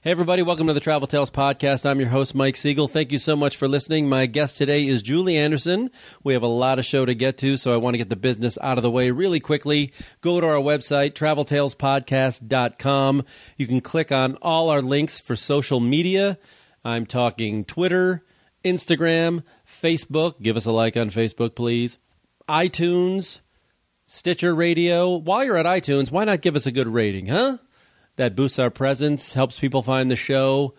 Hey, everybody, welcome to the Travel Tales Podcast. I'm your host, Mike Siegel. Thank you so much for listening. My guest today is Julie Anderson. We have a lot of show to get to, so I want to get the business out of the way really quickly. Go to our website, traveltalespodcast.com. You can click on all our links for social media. I'm talking Twitter, Instagram, Facebook. Give us a like on Facebook, please. iTunes, Stitcher Radio. While you're at iTunes, why not give us a good rating, huh? That boosts our presence, helps people find the show,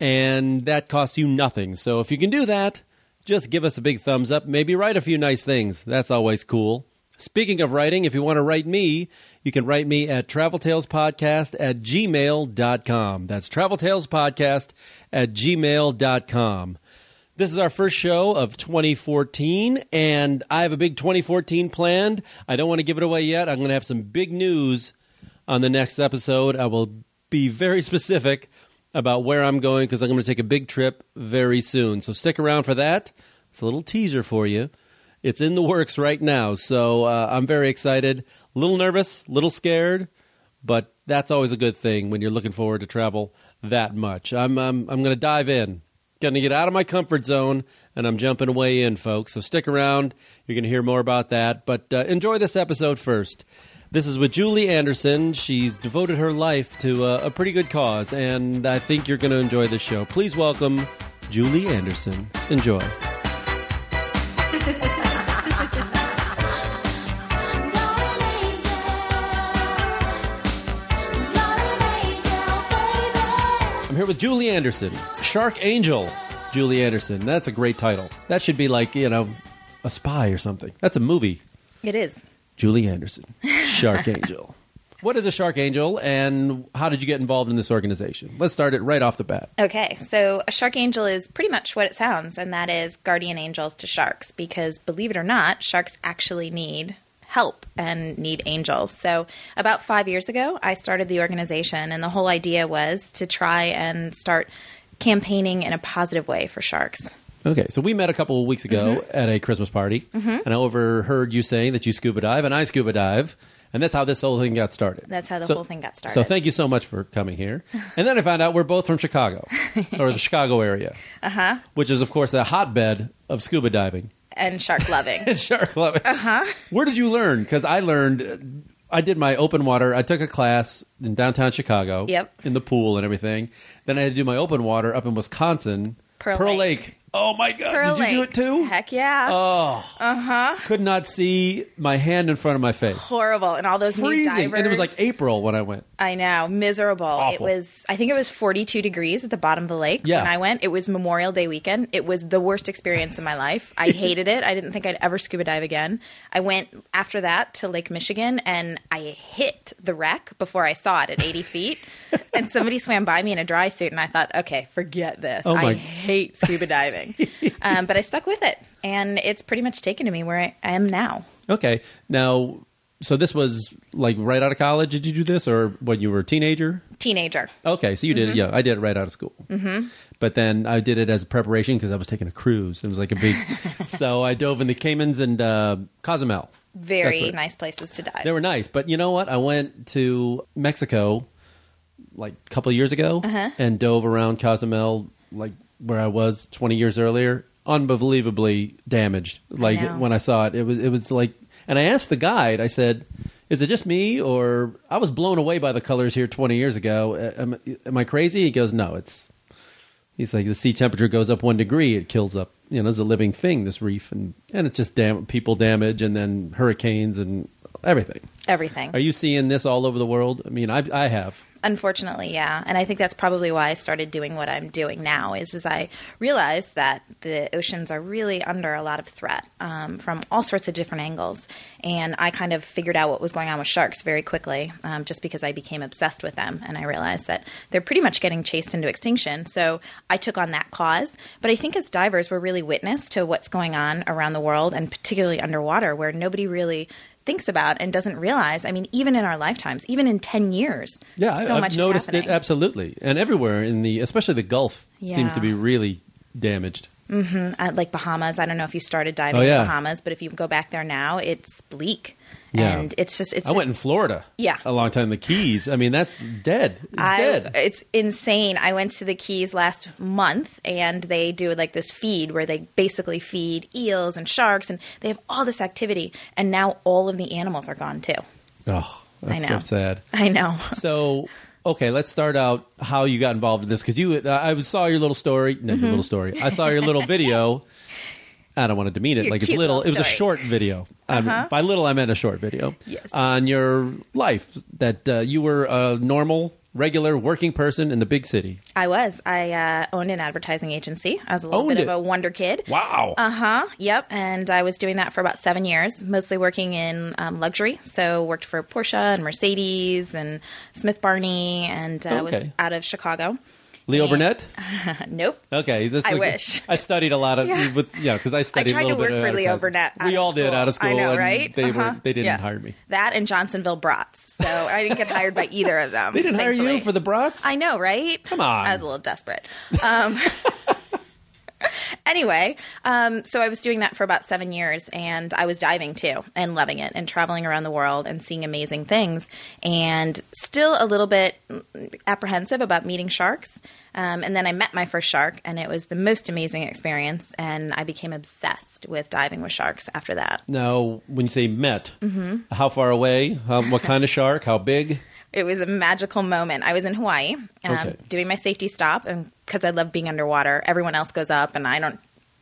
and that costs you nothing. So if you can do that, just give us a big thumbs up. Maybe write a few nice things. That's always cool. Speaking of writing, if you want to write me, you can write me at traveltalespodcast at gmail.com. That's traveltalespodcast at gmail.com. This is our first show of 2014, and I have a big 2014 planned. I don't want to give it away yet. I'm going to have some big news on the next episode. I will be very specific about where I'm going because I'm going to take a big trip very soon. So stick around for that. It's a little teaser for you. It's in the works right now, so uh, I'm very excited. A little nervous, a little scared, but that's always a good thing when you're looking forward to travel that much. I'm I'm, I'm going to dive in, going to get out of my comfort zone, and I'm jumping way in, folks. So stick around. You're going to hear more about that, but uh, enjoy this episode first. This is with Julie Anderson. She's devoted her life to a, a pretty good cause, and I think you're going to enjoy the show. Please welcome Julie Anderson. Enjoy. I'm here with Julie Anderson, Shark Angel. Julie Anderson. That's a great title. That should be like, you know, a spy or something. That's a movie. It is. Julie Anderson, Shark Angel. What is a Shark Angel and how did you get involved in this organization? Let's start it right off the bat. Okay, so a shark angel is pretty much what it sounds, and that is guardian angels to sharks, because believe it or not, sharks actually need help and need angels. So, about five years ago, I started the organization, and the whole idea was to try and start campaigning in a positive way for sharks. Okay, so we met a couple of weeks ago Mm-hmm. at a Christmas party, and I overheard you saying that you scuba dive, and I scuba dive, and that's how this whole thing got started. That's how the So- whole thing got started. So thank you so much for coming here. And then I found out we're both from Chicago, or the Chicago area, uh-huh. which is, of course, a hotbed of scuba diving and shark loving. and shark loving. Uh-huh. Where did you learn? Because I learned, I did my open water. I took a class in downtown Chicago. Yep. In the pool and everything. Then I had to do my open water up in Wisconsin. Pearl Lake. Lake. Oh my God! Did you do it too? Heck yeah. Oh, uh huh. could not see my hand in front of my face. Horrible. And all those Freezing, divers. and it was like April when I went. I know, miserable. Awful. It was. I think it was 42 degrees at the bottom of the lake Yeah. when I went. It was Memorial Day weekend. It was the worst experience in my life. I hated it. I didn't think I'd ever scuba dive again. I went after that to Lake Michigan, and I hit the wreck before I saw it at 80 feet. And somebody swam by me in a dry suit, and I thought, okay, forget this. Oh my- I hate scuba diving. Um, but I stuck with it, and it's pretty much taken to me where I, I am now. Okay, now, so this was like right out of college. Did you do this, or when you were a teenager? Teenager. Okay, so you did it. Yeah, I did it right out of school. Mm-hmm. But then I did it as a preparation because I was taking a cruise. It was like a big. so I dove in the Caymans and uh, Cozumel. Very nice places to dive. They were nice, but you know what? I went to Mexico like a couple of years ago Uh-huh. and dove around Cozumel, like where I was 20 years earlier. Unbelievably damaged. Like know. when I saw it, it was it was like. And I asked the guide. I said, "Is it just me, or I was blown away by the colors here 20 years ago? Am, am I crazy?" He goes, "No, it's." He's like, the sea temperature goes up one degree, it kills up. You know, it's a living thing. This reef, and and it's just dam- people damage, and then hurricanes and everything. Everything. Are you seeing this all over the world? I mean, I, I have. Unfortunately, yeah, and I think that's probably why I started doing what I'm doing now. Is as I realized that the oceans are really under a lot of threat um, from all sorts of different angles, and I kind of figured out what was going on with sharks very quickly, um, just because I became obsessed with them, and I realized that they're pretty much getting chased into extinction. So I took on that cause. But I think as divers, we're really witness to what's going on around the world, and particularly underwater, where nobody really thinks about and doesn't realize. I mean, even in our lifetimes, even in ten years, Yeah, I- so I've much is noticed it absolutely, and everywhere in the, especially the Gulf, seems to be really damaged. uh, like Bahamas. I don't know if you started diving Oh, yeah. in Bahamas, but if you go back there now, it's bleak. Yeah. and it's just it's I went in Florida. Yeah. A long time. The Keys. I mean, that's dead. It's I, dead. It's insane. I went to the Keys last month and they do like this feed where they basically feed eels and sharks and they have all this activity and now all of the animals are gone too. Oh, that's I so know. sad. I know. So, okay, let's start out how you got involved in this because you. I saw your little story. No, Mm-hmm. your little story. I saw your little video. I don't want to demean it. Your like it's little. It was a story. short video. Um, Uh-huh. by little, I meant a short video. Yes. On your life, that uh, you were a normal, regular, working person in the big city. I was. I uh, owned an advertising agency. I was a little Owned bit it. of a wonder kid. Wow. Uh huh. Yep. And I was doing that for about seven years, mostly working in um, luxury. So worked for Porsche and Mercedes and Smith Barney, and uh, was Okay. out of Chicago. Leo Burnett. nope. Okay, this I is- wish. I studied a lot of Yeah. with yeah because I studied. I tried a to work for Leo. Burnett We all did out of school. I know, and right? They Uh-huh. were they didn't Yeah. hire me. That and Johnsonville Brats. So I didn't get hired by either of them. They didn't hire you for the brats. I know, right? Come on. I was a little desperate. Um, anyway, um, so I was doing that for about seven years, and I was diving too, and loving it, and traveling around the world and seeing amazing things, and still a little bit apprehensive about meeting sharks. Um, and then I met my first shark, and it was the most amazing experience, and I became obsessed with diving with sharks after that. Now, when you say met, Mm-hmm. how far away? How, what kind of shark? How big? It was a magical moment. I was in Hawaii um, Okay. doing my safety stop, and because I love being underwater, everyone else goes up, and I don't,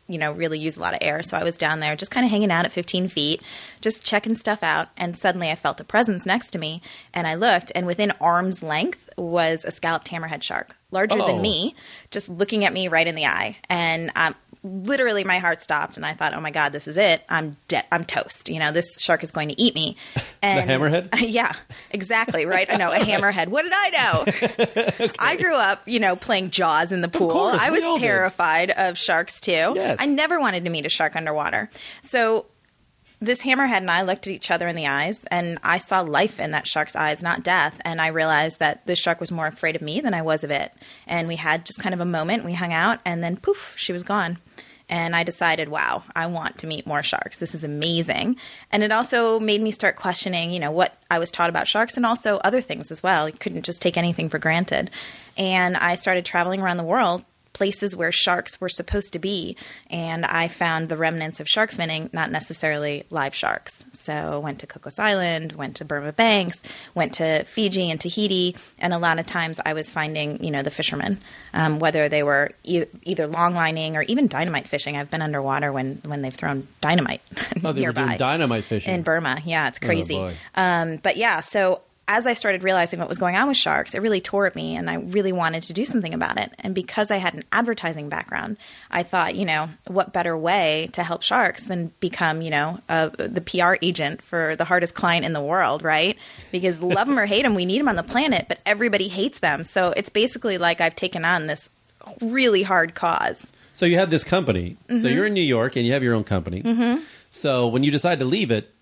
you know, really use a lot of air. So I was down there, just kind of hanging out at 15 feet, just checking stuff out. And suddenly, I felt a presence next to me, and I looked, and within arm's length was a scalloped hammerhead shark, larger Oh. than me, just looking at me right in the eye, and um, literally my heart stopped, and I thought, oh my god, this is it. I'm dead. I'm toast. You know, this shark is going to eat me. And hammerhead? yeah, exactly. Right. I know a hammerhead. What did I know? I grew up, you know, playing Jaws in the pool. course, I was all did. terrified of sharks too. Yes. I never wanted to meet a shark underwater. So this hammerhead and I looked at each other in the eyes, and I saw life in that shark's eyes, not death. And I realized that this shark was more afraid of me than I was of it. And we had just kind of a moment. We hung out, and then poof, she was gone. And I decided, wow, I want to meet more sharks. This is amazing. And it also made me start questioning, you know, what I was taught about sharks and also other things as well. You couldn't just take anything for granted. And I started traveling around the world places where sharks were supposed to be, and I found the remnants of shark finning, not necessarily live sharks. So went to Cocos Island, went to Burma Banks, went to Fiji and Tahiti, and a lot of times I was finding, you know, the fishermen, um, whether they were e- either longlining or even dynamite fishing. I've been underwater when when they've thrown dynamite Oh, they were nearby doing dynamite fishing. in Burma. Yeah, it's crazy. boy. um, but yeah, so as I started realizing what was going on with sharks, it really tore at me, and I really wanted to do something about it. And because I had an advertising background, I thought, you know, what better way to help sharks than become, you know, uh, the PR agent for the hardest client in the world, right? Because love them or hate them, we need them on the planet, but everybody hates them. So it's basically like I've taken on this really hard cause. so you had this company. Mm-hmm. So you're in New York and you have your own company. Mm-hmm. So when you decide to leave it,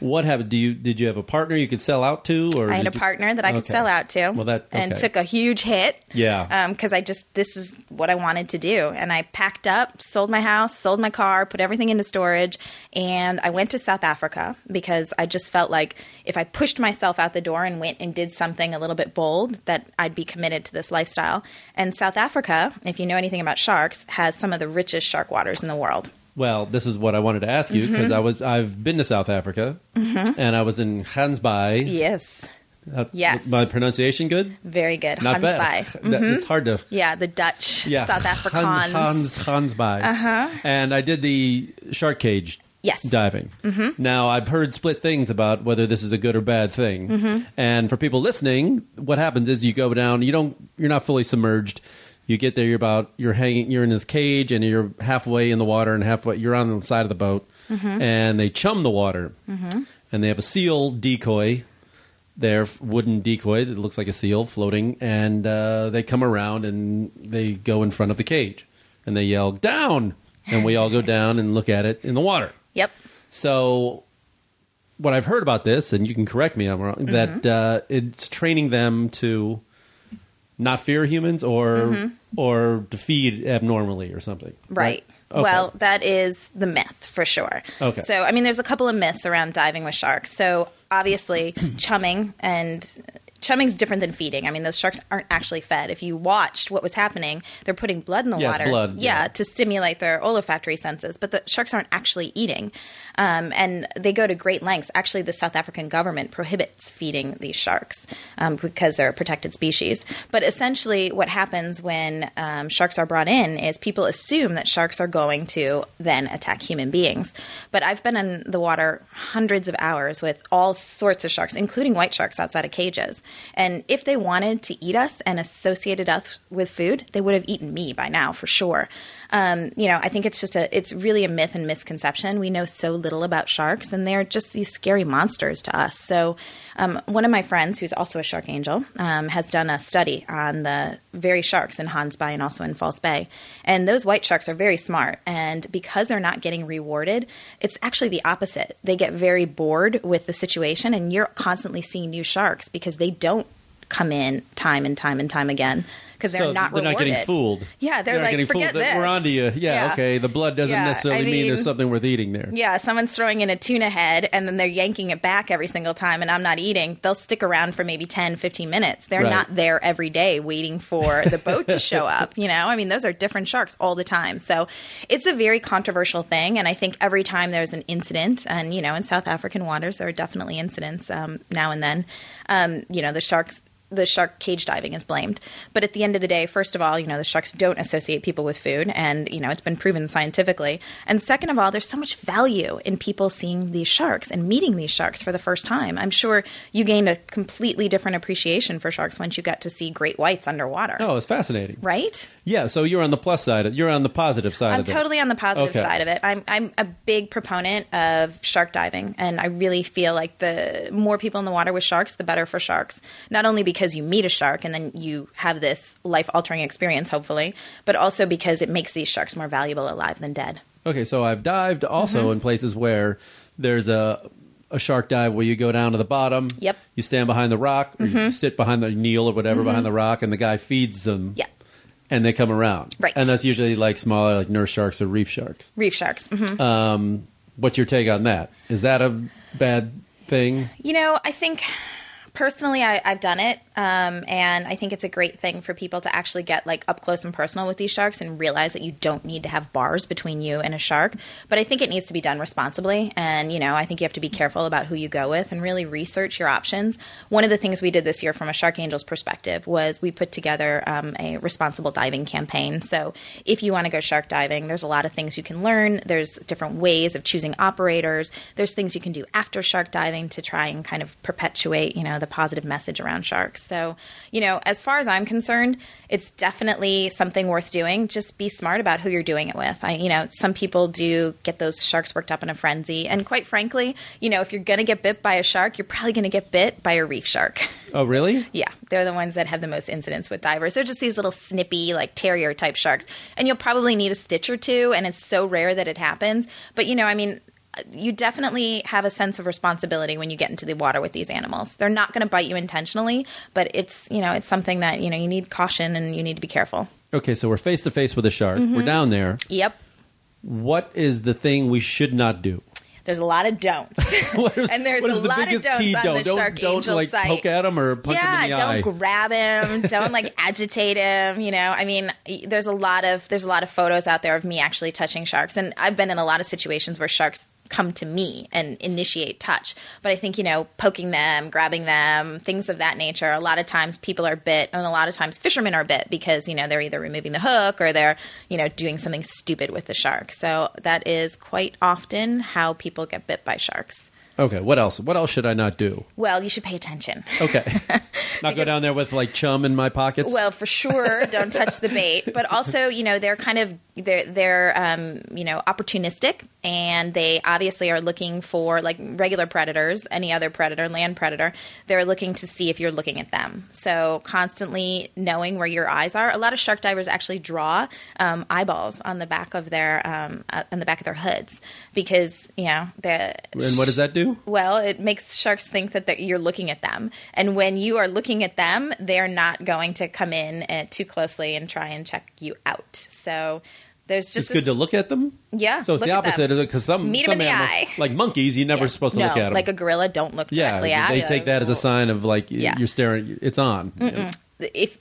what happened? Do you did you have a partner you could sell out to, or Mm-hmm. I had a you- partner that I could Okay. sell out to. Well, that- and took a huge hit. Yeah. Because I just this is what I wanted to do, and I packed up, sold my house, sold my car, put everything into storage, and I went to South Africa because I just felt like if I pushed myself out the door and went and did something a little bit bold, that I'd be committed to this lifestyle. And South Africa, if you know anything about sharks, has some of the richest shark waters in the world. Well, this is what I wanted to ask you Mm-hmm. because I was I've been to South Africa and I was in Gansbaai. Yes, Uh, Yes. my pronunciation good? very good. Not bad. Hansbaai. That- It's hard to Yeah, the Dutch, yeah. South Afrikaans. Hans Hans Gansbaai. Uh-huh. And I did the shark cage Yes. diving. Mm-hmm. Now I've heard split things about whether this is a good or bad thing. Mm-hmm. And for people listening, what happens is you go down. You don't. You're not fully submerged. You get there. You're about. You're hanging. You're in this cage, and you're halfway in the water, and halfway. You're on the side of the boat, Mm-hmm. and they chum the water, and they have a seal decoy. Their wooden decoy that looks like a seal floating, and uh, they come around and they go in front of the cage, and they yell down, and we all go down and look at it in the water. Yep. So, what I've heard about this, and you can correct me if I'm wrong, Mm-hmm. that uh, it's training them to not fear humans or Mm-hmm. or to feed abnormally or something. Right. Okay. Well, that is the myth for sure. Okay. So, I mean, there's a couple of myths around diving with sharks. So, obviously, chumming and chumming's different than feeding. I mean, those sharks aren't actually fed. If you watched what was happening, they're putting blood in the Yeah, water. blood, yeah. to stimulate their olfactory senses, but the sharks aren't actually eating. Um, and they go to great lengths. Actually, the South African government prohibits feeding these sharks um, because they're a protected species. But essentially, what happens when um, sharks are brought in is people assume that sharks are going to then attack human beings. But I've been in the water hundreds of hours with all sorts of sharks, including white sharks outside of cages. And if they wanted to eat us and associated us with food, they would have eaten me by now for sure. Um, you know, I think it's just a, it's really a myth and misconception. We know so little about sharks, and they're just these scary monsters to us. So, um, one of my friends, who's also a shark angel, um, has done a study on the very sharks in Gansbaai and also in False Bay. And those white sharks are very smart, and because they're not getting rewarded, it's actually the opposite. They get very bored with the situation, and you're constantly seeing new sharks because they don't come in time and time and time again because they're so not they're not rewarded. getting fooled. Yeah, they're not like, getting "Forget fooled. this." We're onto you. Yeah, Yeah. okay. The blood doesn't Yeah, necessarily I mean, there's something worth eating there. Yeah, someone's throwing in a tuna head and then they're yanking it back every single time and I'm not eating. They'll stick around for maybe 10, 15 minutes. They're Right. not there every day waiting for the boat to show up, you know? I mean, those are different sharks all the time. So, it's a very controversial thing and I think every time there's an incident and, you know, in South African waters there are definitely incidents um, now and then. Um, you know, the sharks the shark cage diving is blamed. But at the end of the day, first of all, you know, the sharks don't associate people with food, and, you know, it's been proven scientifically. And second of all, there's so much value in people seeing these sharks and meeting these sharks for the first time. I'm sure you gained a completely different appreciation for sharks once you got to see great whites underwater. Oh, it's fascinating. Right? Yeah, so you're on the plus side. Of, you're on the positive side I'm of this. totally on the positive Okay. side of it. I'm I'm a big proponent of shark diving, and I really feel like the more people in the water with sharks, the better for sharks. Not only because you meet a shark and then you have this life altering experience, hopefully, but also because it makes these sharks more valuable alive than dead. Okay, so I've dived also Mm-hmm. in places where there's a a shark dive where you go down to the bottom. Yep. Mm-hmm. You stand behind the rock, or you sit behind the kneel or whatever behind the rock, and the guy feeds them. Yeah. And they come around. Right. And that's usually like smaller, like nurse sharks or reef sharks. Reef sharks. hmm Um, what's your take on that? Is that a bad thing? You know, I think personally I, I've done it, um, and I think it's a great thing for people to actually get like up close and personal with these sharks and realize that you don't need to have bars between you and a shark. But I think it needs to be done responsibly, and you know, I think you have to be careful about who you go with and really research your options. One of the things we did this year from a Shark Angels perspective was we put together um, a responsible diving campaign. So if you want to go shark diving, there's a lot of things you can learn. There's different ways of choosing operators. There's things you can do after shark diving to try and kind of perpetuate, you know, the positive message around sharks. So, you know, as far as I'm concerned, it's definitely something worth doing. Just be smart about who you're doing it with. I, you know, some people do get those sharks worked up in a frenzy, and quite frankly, you know, if you're going to get bit by a shark, you're probably going to get bit by a reef shark. Oh, really? Yeah, they're the ones that have the most incidents with divers. They're just these little snippy, like terrier type sharks. And you'll probably need a stitch or two, and it's so rare that it happens. But, you know, I mean, you definitely have a sense of responsibility when you get into the water with these animals. They're not going to bite you intentionally, but it's, you know, it's something that, you know, you need caution and you need to be careful. Okay, so we're face to face with a shark. Mm-hmm. We're down there. Yep. What is the thing we should not do? There's a lot of don'ts. Is, and there's a the lot of don'ts on don't the don't, Shark don't Angel like site. poke at him or punch yeah, him in the don't eye. grab him. Don't like agitate him. You know, I mean, there's a lot of there's a lot of photos out there of me actually touching sharks, and I've been in a lot of situations where sharks come to me and initiate touch. But I think you know, poking them, grabbing them, things of that nature. A lot of times people are bit, and a lot of times fishermen are bit because you know they're either removing the hook or they're you know doing something stupid with the shark. So that is quite often how people get bit by sharks. Okay, what else? What else should I not do? Well, you should pay attention. Okay, not go down there with like chum in my pockets. Well, for sure, don't touch the bait. But also, you know, they're kind of they're they're um, you know opportunistic, and they obviously are looking for like regular predators, any other predator, land predator. They're looking to see if you're looking at them. So constantly knowing where your eyes are. A lot of shark divers actually draw um, eyeballs on the back of their um, uh, on the back of their hoods because you know the and what does that do? Well, it makes sharks think that you're looking at them. And when you are looking at them, they're not going to come in uh, too closely and try and check you out. So There's just It's good to look at them. Yeah, So it's the opposite because some Meet some in the animals, eye. like monkeys, you're never Yeah. supposed to no, look at them. like a gorilla. Don't look yeah, directly at. they take that as a sign of like Yeah. you're staring. It's on. if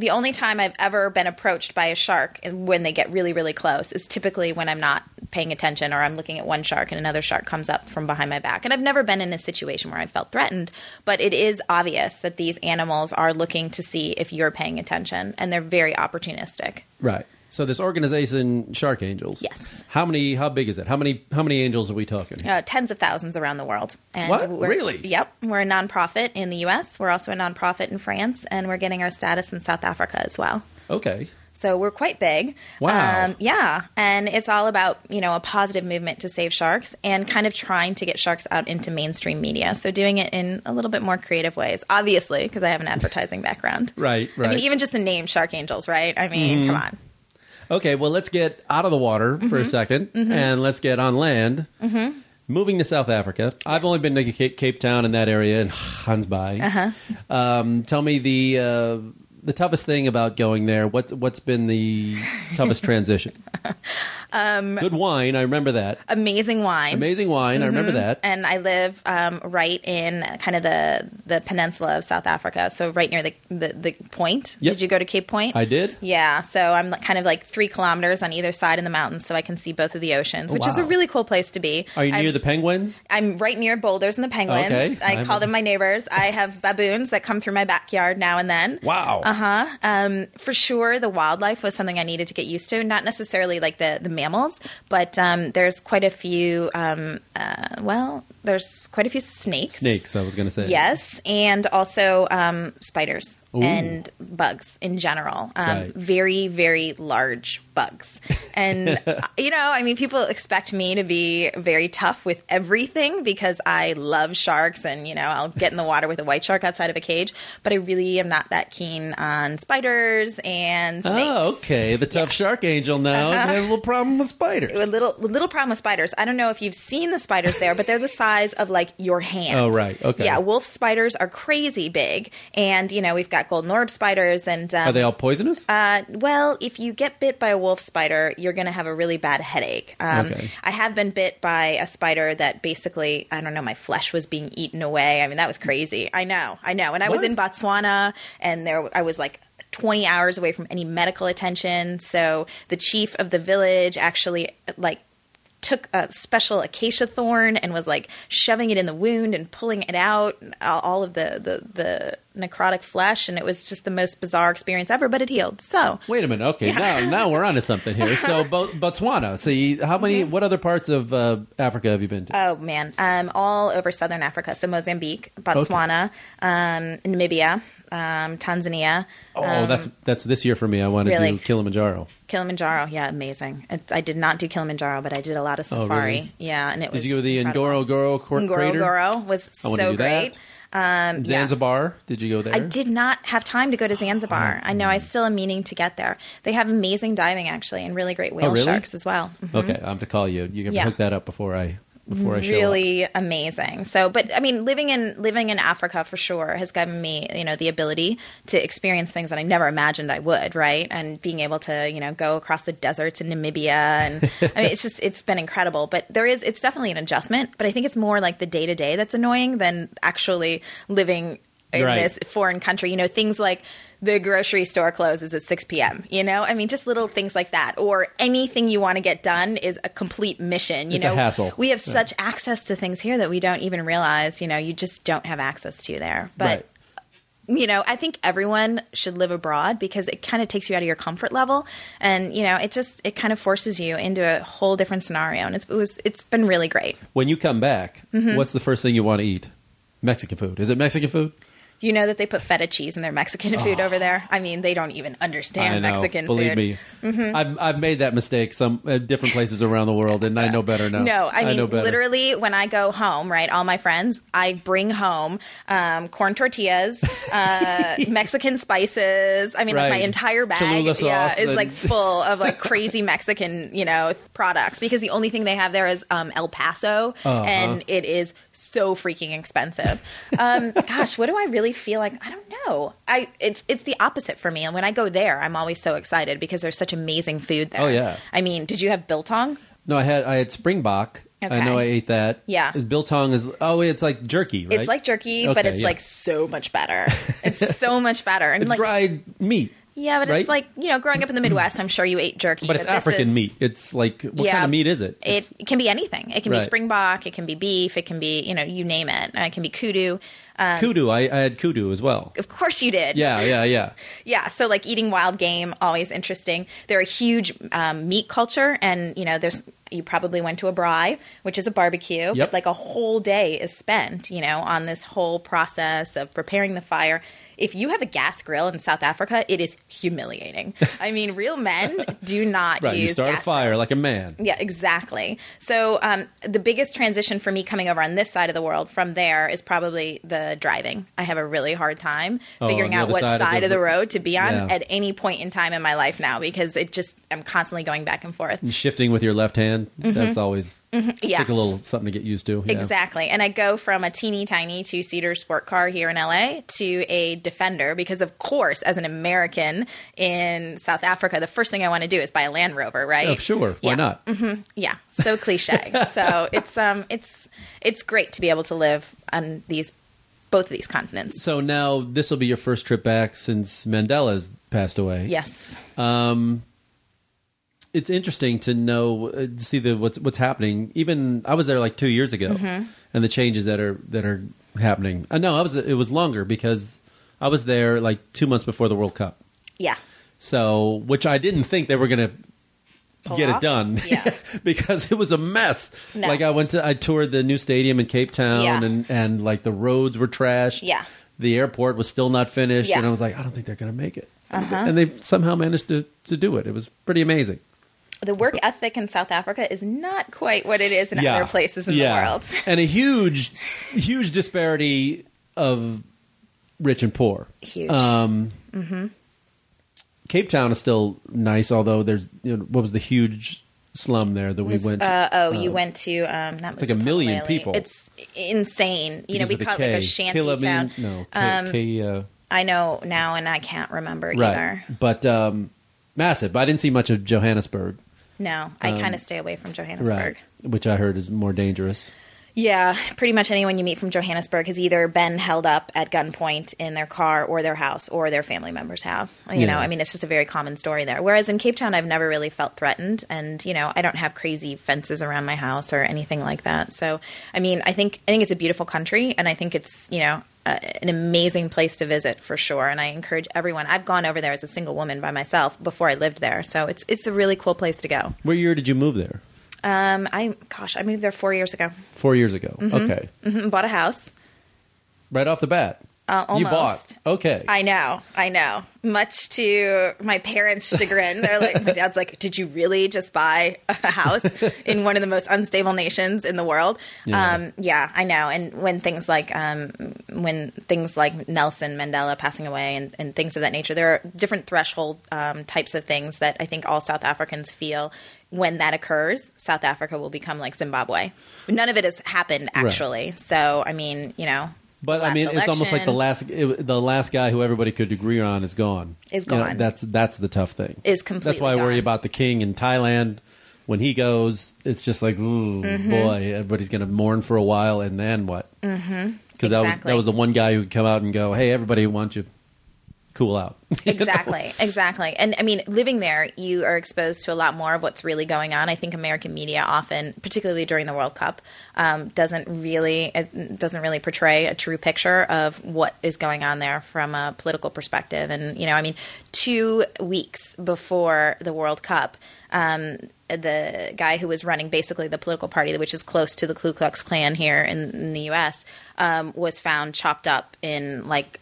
the only time I've ever been approached by a shark when they get really, really close is typically when I'm not paying attention or I'm looking at one shark and another shark comes up from behind my back. And I've never been in a situation where I felt threatened, but it is obvious that these animals are looking to see if you're paying attention and they're very opportunistic. Right. So this organization, Shark Angels. Yes. How many? How big is it? How many? How many angels are we talking? Uh, tens of thousands around the world. And What? Really? Yep. We're a nonprofit in the U.S. We're also a nonprofit in France, and we're getting our status in South Africa as well. Okay. So we're quite big. Wow. Um, yeah. And it's all about, you know, a positive movement to save sharks and kind of trying to get sharks out into mainstream media. So doing it in a little bit more creative ways, obviously, because I have an advertising background. Right. right. I mean, even just the name Shark Angels, right? I mean, come on. Okay, well, let's get out of the water for Mm-hmm. a 2nd and let's get on land. Mm-hmm. Moving to South Africa. I've only been to Cape, Cape Town in that area and Gansbaai. Uh-huh. Um, tell me the uh, the toughest thing about going there. What what's been the toughest transition? Um, Good wine, I remember that. Amazing wine. Amazing wine, I remember that. and I live um, right in kind of the the peninsula of South Africa, so right near the the, the point. Yep. Did you go to Cape Point? I did. Yeah, so I'm kind of like three kilometers on either side in the mountains, so I can see both of the oceans, which is a really cool place to be. Are you near I'm, the penguins? I'm right near boulders and the penguins. Okay. I I'm- call them my neighbors. I have baboons that come through my backyard now and then. Wow. Uh huh. Um, for sure, the wildlife was something I needed to get used to. Not necessarily like the the mammals, but um, there's quite a few. Um, uh, well, there's quite a few snakes. Snakes, I was going to say. Yes, and also um, spiders Ooh. and bugs in general. Um, Right. Very, very large bugs. And, you know, I mean, people expect me to be very tough with everything because I love sharks and, you know, I'll get in the water with a white shark outside of a cage. But I really am not that keen on spiders and snakes. Oh, okay. The tough shark angel now has a little problem with spiders. A little, a little problem with spiders. I don't know if you've seen the spiders there, but they're the size of like your hand. Oh, right. Okay. Yeah, wolf spiders are crazy big, and you know we've got golden orb spiders, and um, Are they all poisonous? uh, well, if you get bit by a wolf spider, you're going to have a really bad headache. Um, Okay. I have been bit by a spider that basically, I don't know, my flesh was being eaten away. I mean, that was crazy. I know, I know. And I was in Botswana, and there I was like. 20 hours away from any medical attention so the chief of the village actually like took a special acacia thorn and was like shoving it in the wound and pulling it out all of the, the, the necrotic flesh and it was just the most bizarre experience ever but it healed so Wait a minute. Okay, now now we're onto something here. So Bo- Botswana. See, how many? What other parts of uh, Africa have you been to? oh man um, all over southern africa so mozambique botswana um, namibia um, tanzania oh, um, that's that's this year for me. I want to really? do Kilimanjaro. kilimanjaro yeah amazing it, i did not do kilimanjaro but i did a lot of Oh, safari really? yeah and it was Did you go to the. Ngorongoro cor- crater? Ngorongoro was so great um, yeah. Zanzibar. Did you go there? I did not have time to go to Zanzibar. I know I still am meaning to get there. They have amazing diving actually, and really great whale Oh, really? sharks as well. Mhm. Okay, I have to call you. You can Yeah. hook that up before I before I show up. Really amazing. So, but I mean, living in living in Africa for sure has given me, you know, the ability to experience things that I never imagined I would. Right, and being able to, you know, go across the deserts in Namibia, and I mean, it's just it's been incredible. But there is, it's definitely an adjustment. But I think it's more like the day to day that's annoying than actually living in Right. this foreign country. You know, things like the grocery store closes at 6 p.m. You know, I mean, just little things like that, or anything you want to get done is a complete mission. You It's know, hassle. we have Yeah. such access to things here that we don't even realize. You know, you just don't have access to there. But right. you know, I think everyone should live abroad because it kind of takes you out of your comfort level, and you know, it just it kind of forces you into a whole different scenario, and it's, it was it's been really great. When you come back, Mm-hmm. what's the first thing you want to eat? Mexican food. Is it Mexican food? You know that they put feta cheese in their Mexican food over there. I mean, they don't even understand Oh. I know. Mexican Believe food. Mm-hmm. me, I've I've made that mistake some at different places around the world, and I know better now. No, I mean know literally when I go home, right? All my friends, I bring home um, corn tortillas, uh, Mexican spices. I mean, like my entire bag, yeah, is then- like full of like crazy Mexican, you know, products because the only thing they have there is um, El Paso, Uh-huh. and it is so freaking expensive. Um, gosh, what do I really really feel like I don't know. I it's it's the opposite for me. And when I go there, I'm always so excited because there's such amazing food there. Oh, yeah. I mean, did you have biltong? No, I had I had Springbok. I know I ate that. Yeah. Biltong is oh, it's like jerky, right? It's like jerky, but it's yeah. like so much better. It's so much better. And it's like dried meat, yeah, but right? it's like you know, growing up in the Midwest, I'm sure you ate jerky, but it's this African is- meat. It's like what Yeah. kind of meat is it? It It's- can be anything. It can Right. be springbok. It can be beef. It can be you know you name it. Uh, It can be kudu. Um, kudu. I, I had kudu as well. of course you did. Yeah, yeah, yeah. Yeah, so like eating wild game, always interesting. They're a huge um, meat culture, and you know, there's you probably went to a braai, which is a barbecue. Yep. Like a whole day is spent, you know, on this whole process of preparing the fire. If you have a gas grill in South Africa, it is humiliating. I mean, real men do not use. Right, use you start a fire grills. like a man. Yeah, exactly. So um, the biggest transition for me coming over on this side of the world from there is probably the driving. I have a really hard time Oh, figuring the out what side side, of of, the- the, road to be on Yeah. at any point in time in my life now because it just I'm constantly going back and forth. And shifting with your left hand, that's always Yes. take a little something to get used to. Yeah. Exactly. And I go from a teeny tiny two seater sport car here in LA to a Defender because, of course, as an American in South Africa, the first thing I want to do is buy a Land Rover, right? Oh, sure. Why Yeah. not? Yeah, so cliche. so it's um it's it's great to be able to live on these both of these continents. So now this will be your first trip back since Mandela's passed away. Yes. Um, it's interesting to know, uh, to see the what's what's happening. Even I was there like two years ago, Mm-hmm. and the changes that are that are happening. Uh, no, I was it was longer because I was there like two months before the World Cup. Yeah. So, which I didn't think they were going to Pull get off? it done. Yeah. because it was a mess. No. Like I went to, I toured the new stadium in Cape Town, Yeah. and and like the roads were trashed. Yeah. The airport was still not finished, Yeah. and I was like, I don't think they're going to make it. Uh-huh. And they somehow managed to to do it. It was pretty amazing. The work ethic in South Africa is not quite what it is in other places in Yeah. the world. and a huge, huge disparity of rich and poor. Huge. Um, Cape Town is still nice, although there's you know, what was the huge slum there that we Was- went. to? uh, oh, you Uh, went to um, not It's like a million people. It's insane. You know, we call it like a shanty town. No, K, Um, K, uh, I know now, and I can't remember right. either. But um, massive. But I didn't see much of Johannesburg, No, I Um, kind of stay away from Johannesburg. right? Which I heard is more dangerous. Yeah, pretty much anyone you meet from Johannesburg has either been held up at gunpoint in their car or their house, or their family members have. You Yeah. know, I mean, it's just a very common story there. Whereas in Cape Town, I've never really felt threatened, and you know, I don't have crazy fences around my house or anything like that. So, I mean, I think I think it's a beautiful country, and I think it's you know uh, an amazing place to visit for sure. And I encourage everyone. I've gone over there as a single woman by myself before I lived there, so it's it's a really cool place to go. What year did you move there? Um, I gosh, I moved there four years ago. Four years ago. Okay, Mhm, Bought a house. right off the bat. Uh, You almost. bought. Okay. I know, I know. Much to my parents' chagrin, they're like, my dad's like, "Did you really just buy a house in one of the most unstable nations in the world?" Yeah. Um, yeah, I know. And when things like um, when things like Nelson Mandela passing away and, and things of that nature, there are different threshold um, types of things that I think all South Africans feel. When that occurs, South Africa will become like Zimbabwe. None of it has happened Right. actually. So, I mean, you know, But I mean, it's almost like the last it, the last guy who everybody could agree on is gone. Is You know, gone. that's that's the tough thing. Is That's completely why I worry about the king in Thailand. When he goes, it's just like, ooh, Mm-hmm. boy, everybody's going to mourn for a while, and then what? Because that was Exactly. that was the one guy who would come out and go, "Hey, everybody wants you cool out." Exactly exactly and i mean living there you are exposed to a lot more of what's really going on i think american media often particularly during the world cup um, doesn't really doesn't really portray a true picture of what is going on there from a political perspective and you know i mean two weeks before the world cup um, the guy who was running basically the political party, which is close to the Ku Klux Klan here in, in the U.S., um, was found chopped up in like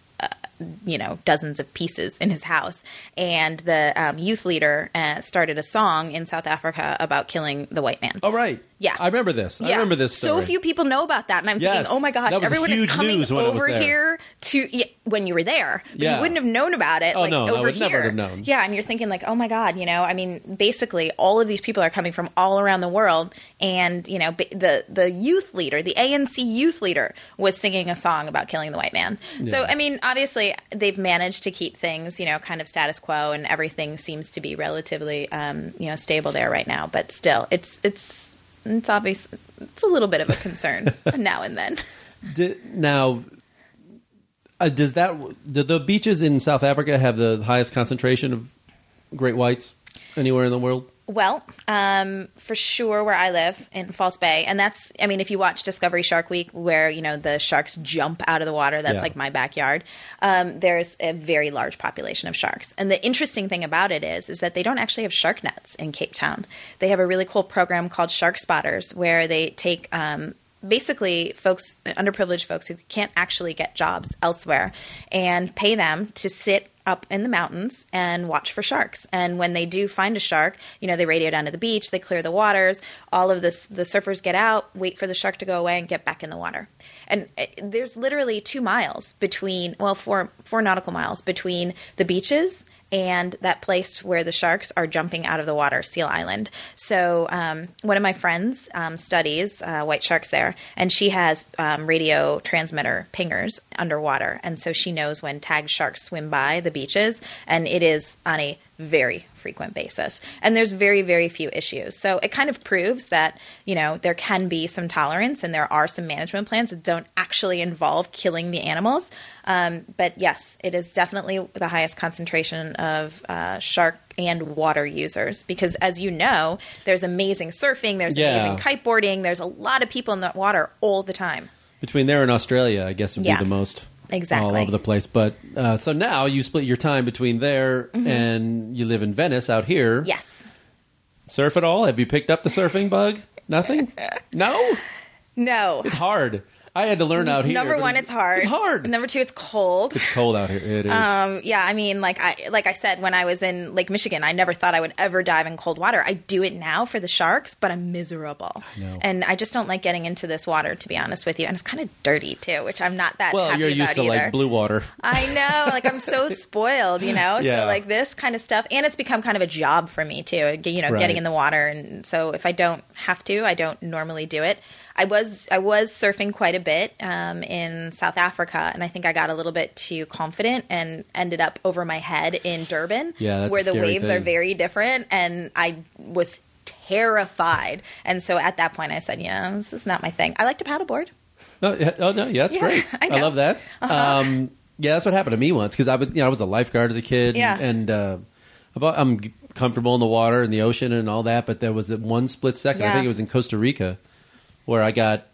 you know dozens of pieces in his house. And the um, youth leader uh, started a song in South Africa about killing the white man. Oh right, Yeah. I remember this. I Yeah. remember this. So few people know about that, and I'm Yes. thinking, oh my gosh, everyone is coming news when I was over here to yeah, when you were there. But Yeah. You wouldn't have known about it. Oh, like no, I over would here. never have known. Yeah, and you're thinking like, oh my god, you know, I mean, basically, all of these people are coming from all around the world, and you know, the the youth leader, the ANC youth leader, was singing a song about killing the white man. So I mean, obviously, they've managed to keep things, you know, kind of status quo, and everything seems to be relatively, um, you know, stable there right now. But still, it's it's it's obvious it's a little bit of a concern now and then. Did, now, uh, does that do the beaches in South Africa have the highest concentration of great whites anywhere in the world? Well, um, for sure, where I live in False Bay, and that's, I mean, if you watch Discovery Shark Week, where you know the sharks jump out of the water, that's Yeah. like my backyard. Um, there's a very large population of sharks, and the interesting thing about it is, is that they don't actually have shark nets in Cape Town. They have a really cool program called Shark Spotters, where they take um, basically folks underprivileged folks who can't actually get jobs elsewhere and pay them to sit up in the mountains and watch for sharks. And when they do find a shark you know they radio down to the beach they clear the waters. All of this the surfers get out wait for the shark to go away and get back in the water. And uh, there's literally two miles between well four four nautical miles between the beaches and that place where the sharks are jumping out of the water, Seal Island. So, um, one of my friends um, studies uh, white sharks there, and she has um, radio transmitter pingers underwater. And so she knows when tagged sharks swim by the beaches, and it is on a very frequent basis. And there's very, very few issues. So it kind of proves that, you know, there can be some tolerance and there are some management plans that don't actually involve killing the animals. Um, but yes, it is definitely the highest concentration of uh, shark and water users because, as you know, there's amazing surfing, there's Yeah. amazing kiteboarding, there's a lot of people in the water all the time. Between there and Australia, I guess would Yeah. be the most. Exactly. All over the place. But uh, so now you split your time between there and you live in Venice out here. Mm-hmm. Yes. Surf at all? Have you picked up the surfing bug? Nothing? no? No. It's hard. I had to learn out here. Number one, it's hard. It's hard. Number two, it's cold. It's cold out here. It is. Um, yeah, I mean, like I like I said, when I was in Lake Michigan, I never thought I would ever dive in cold water. I do it now for the sharks, but I'm miserable, know. and I just don't like getting into this water. To be honest with you, and it's kind of dirty too, which I'm not that. well, you're used to either. like blue water. I know, like I'm so spoiled, you know. Yeah. So like this kind of stuff, and it's become kind of a job for me too. You know, Right. getting in the water, and so if I don't have to, I don't normally do it. I was I was surfing quite a bit um, in South Africa, and I think I got a little bit too confident and ended up over my head in Durban, Yeah, where the waves are very different, and I was terrified. And so at that point, I said, "Yeah, this is not my thing. I like to paddleboard." No, yeah, oh no, yeah, that's Yeah, great. I. Uh-huh. love that. Um, yeah, that's what happened to me once because I was, you know, I was a lifeguard as a kid, Yeah. and uh, about, I'm comfortable in the water and the ocean and all that. But there was one split second. I think it was in Costa Rica where I got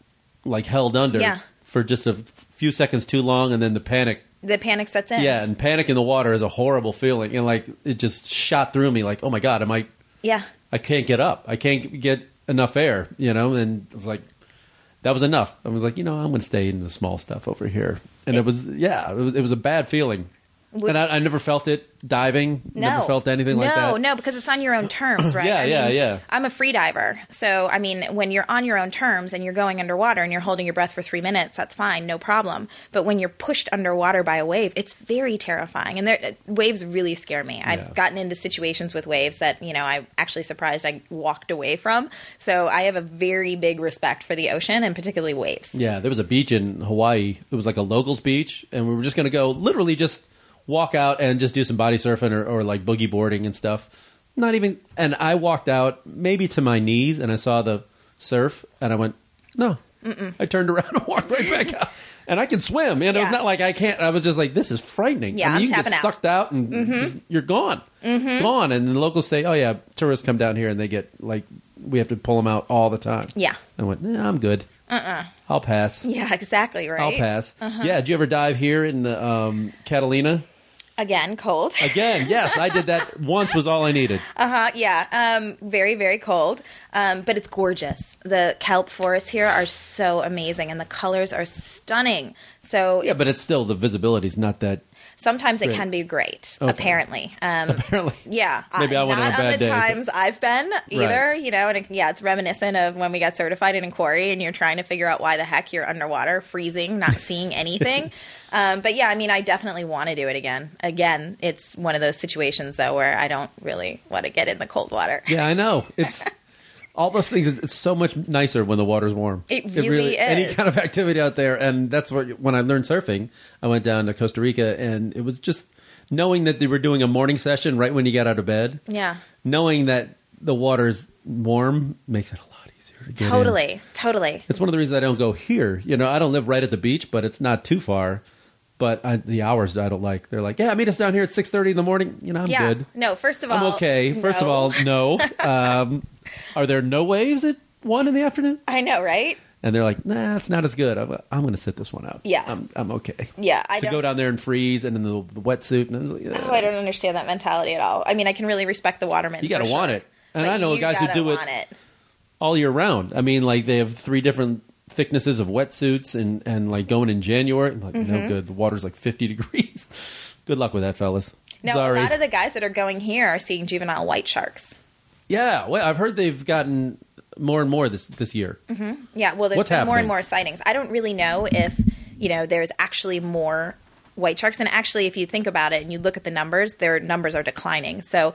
like held under Yeah. for just a few seconds too long, and then the panic. The panic sets in. Yeah, and panic in the water is a horrible feeling, and like it just shot through me. Like, oh my god, am I? yeah. I can't get up. I can't get enough air, you know, and I was like, that was enough. I was like, you know, I'm going to stay in the small stuff over here. And it, was, yeah, it was, it was a bad feeling. Would- and I, I never felt it diving. No, Never felt anything no, like that. No, no, because it's on your own terms, right? Yeah, I yeah, mean, yeah. I'm a free diver, so I mean, when you're on your own terms and you're going underwater and you're holding your breath for three minutes, that's fine, no problem. But when you're pushed underwater by a wave, it's very terrifying, and there, waves really scare me. I've gotten into situations with waves that you know I'm actually surprised I walked away from. So I have a very big respect for the ocean and particularly waves. Yeah, there was a beach in Hawaii. It was like a locals beach, and we were just going to go literally just walk out and just do some body surfing or, or like boogie boarding and stuff. Not even, and I walked out maybe to my knees, and I saw the surf, and I went, no. I turned around and walked right back out, and I can swim. And it was not like I can't. I was just like, this is frightening. Yeah, I mean, you get out. Mm-hmm. sucked out, and just, you're gone, gone. And the locals say, oh yeah, tourists come down here, and they get like we have to pull them out all the time. Yeah. I went, nah, I'm good. Uh-uh. I'll pass. Yeah, exactly right. I'll pass. Uh-huh. Yeah, did you ever dive here in the um, Catalina? Again, cold. Again, yes, I did that once. Was all I needed. Uh huh. Yeah. Um, very, very cold. Um, but it's gorgeous. The kelp forests here are so amazing, and the colors are stunning. So Yeah, but it's still the visibility's not that. Sometimes it can be great. Okay. Apparently, um, Apparently. yeah. Maybe I went on a bad the day, but- times I've been either. You know, and it, yeah, it's reminiscent of when we got certified in a quarry, and you're trying to figure out why the heck you're underwater, freezing, not seeing anything. um, but yeah, I mean, I definitely want to do it again. Again, it's one of those situations though where I don't really want to get in the cold water. Yeah, I know. It's all those things. It's, it's so much nicer when the water's warm. It really Any is. kind of activity out there, and that's what when I learned surfing, I went down to Costa Rica, and it was just knowing that they were doing a morning session right when you got out of bed. Yeah. Knowing that the water's warm makes it a lot easier. To get in. Totally, totally. It's one of the reasons I don't go here. You know, I don't live right at the beach, but it's not too far. But I, the hours I don't like. They're like, yeah, meet us down here at six thirty in the morning. You know, I'm yeah. good. No, first of all, I'm okay. First of all, no. Um, are there no waves at one in the afternoon? I know, right? And they're like, nah, it's not as good. I'm, I'm going to sit this one out. Yeah. I'm, I'm okay. Yeah, I to don't. go down there and freeze and in the, the wetsuit. And like, Oh, I don't understand that mentality at all. I mean, I can really respect the watermen. You gotta for want it. And But I know guys who do it- it. all year round. I mean, like they have three different thicknesses of wetsuits and, and like going in January. I'm like, Mm-hmm. no good. The water's like 50 degrees. good luck with that, fellas. No, Sorry. a lot of the guys that are going here are seeing juvenile white sharks. yeah, well, I've heard they've gotten more and more this this year. Yeah, well, there's What's been more happening? and more sightings. I don't really know if you know there's actually more white sharks, and actually, if you think about it and you look at the numbers, their numbers are declining. So,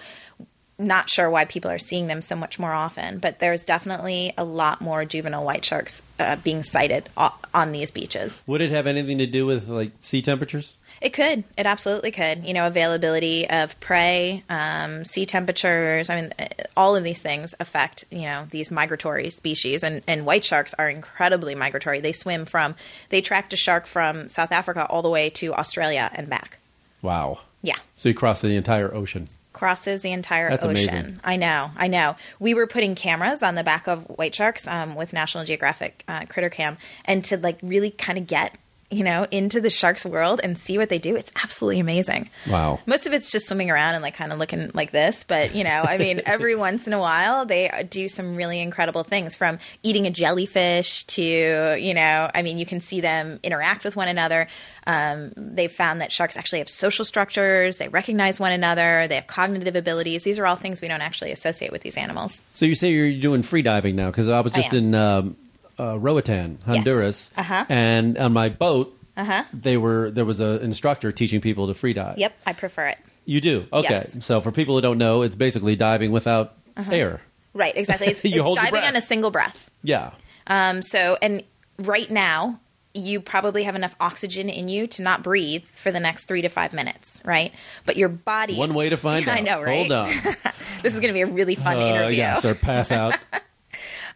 not sure why people are seeing them so much more often, but there's definitely a lot more juvenile white sharks uh, being sighted on these beaches. Would it have anything to do with like sea temperatures? It could. It absolutely could. You know, availability of prey, um, sea temperatures. I mean, uh, all of these things affect you know these migratory species. And and white sharks are incredibly migratory. They swim from they tracked a shark from South Africa all the way to Australia and back. Wow. Yeah. So you cross the entire ocean. Crosses the entire That's ocean. amazing. I know, I know. We were putting cameras on the back of white sharks um, with National Geographic uh, Critter Cam, and to like really kind of get you know into the sharks' world and see what they do. It's absolutely amazing. Wow. Most of it's just swimming around and like kind of looking like this, but you know, I mean, every once in a while they do some really incredible things from eating a jellyfish to, you know, I mean, you can see them interact with one another. Um, they've found that sharks actually have social structures, they recognize one another, they have cognitive abilities. These are all things we don't actually associate with these animals. So you say you're doing free diving now? Because I was just am. in um, uh, Roatan, Honduras, Uh-huh. and on my boat, Uh huh. they were there was an instructor teaching people to free dive. Yep, I prefer it. You do? Okay. Yes. So for people who don't know, it's basically diving without air. Right, exactly. It's, You it's hold your diving breath. on a single breath. Yeah. Um, so, and right now, you probably have enough oxygen in you to not breathe for the next three to five minutes, right? But your body. One way to find out. I know, right? Hold on. This is going to be a really fun Uh, interview. yes, or pass out.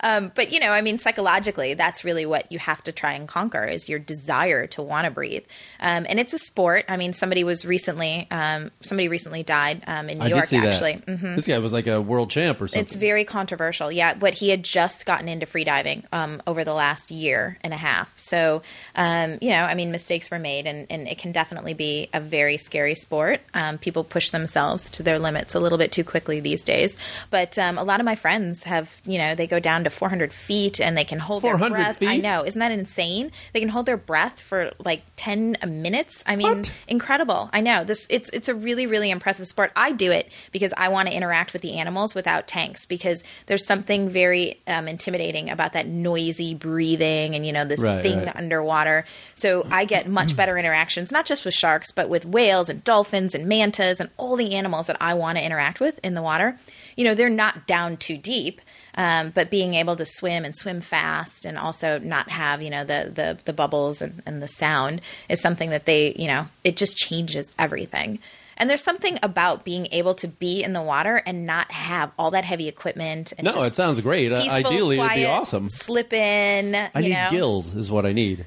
But you know, I mean, psychologically, that's really what you have to try and conquer is your desire to want to breathe. Um, and it's a sport. I mean, somebody was recently, um, somebody recently died um, in New I York. actually, Mm-hmm. This guy was like a world champ or something. It's very controversial, yeah. But he had just gotten into freediving um, over the last year and a half. So, um, you know, I mean, mistakes were made, and, and it can definitely be a very scary sport. Um, people push themselves to their limits a little bit too quickly these days. But um, a lot of my friends have, you know, they go down to 400 feet and they can hold their 400 breath. I know, isn't that insane? They can hold their breath for like 10 minutes. I mean, What? incredible. I know this. It's it's a really really impressive sport. I do it because I want to interact with the animals without tanks because there's something very um, intimidating about that noisy breathing and you know this Right, thing right. underwater. So I get much better interactions, not just with sharks, but with whales and dolphins and mantas and all the animals that I want to interact with in the water. You know, they're not down too deep. Um, but being able to swim and swim fast and also not have you know the the, the bubbles and, and the sound is something that they you know it just changes everything and there's something about being able to be in the water and not have all that heavy equipment and no, it sounds great. Uh, peaceful, Ideally, it'd be awesome. slip in I need know? gills, is what I need.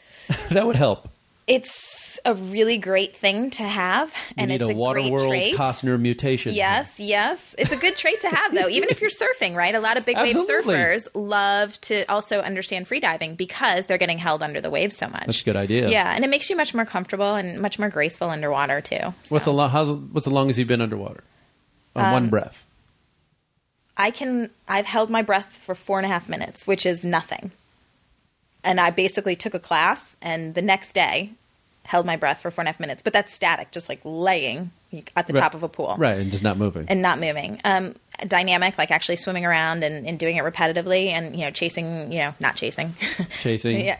that would help. It's a really great thing to have You and need it's a a, water great world trait Costner mutation. Yes, yes. It's a good trait to have, though, even if you're surfing, right? A lot of big wave surfers love to also understand freediving because they're getting held under the waves so much. That's a good idea. Yeah, and it makes you much more comfortable and much more graceful underwater, too. What's the lo- how's what's the longest you've been underwater? On Um, one breath. I can, I've held my breath for four and a half minutes, which is nothing. And I basically took a class, and the next day held my breath for four and a half minutes. But that's static, just like laying at the Right. top of a pool, Right, and just not moving. and not moving. Um, dynamic, like actually swimming around and, and doing it repetitively, and you know, chasing. You know, not chasing. Chasing. yeah?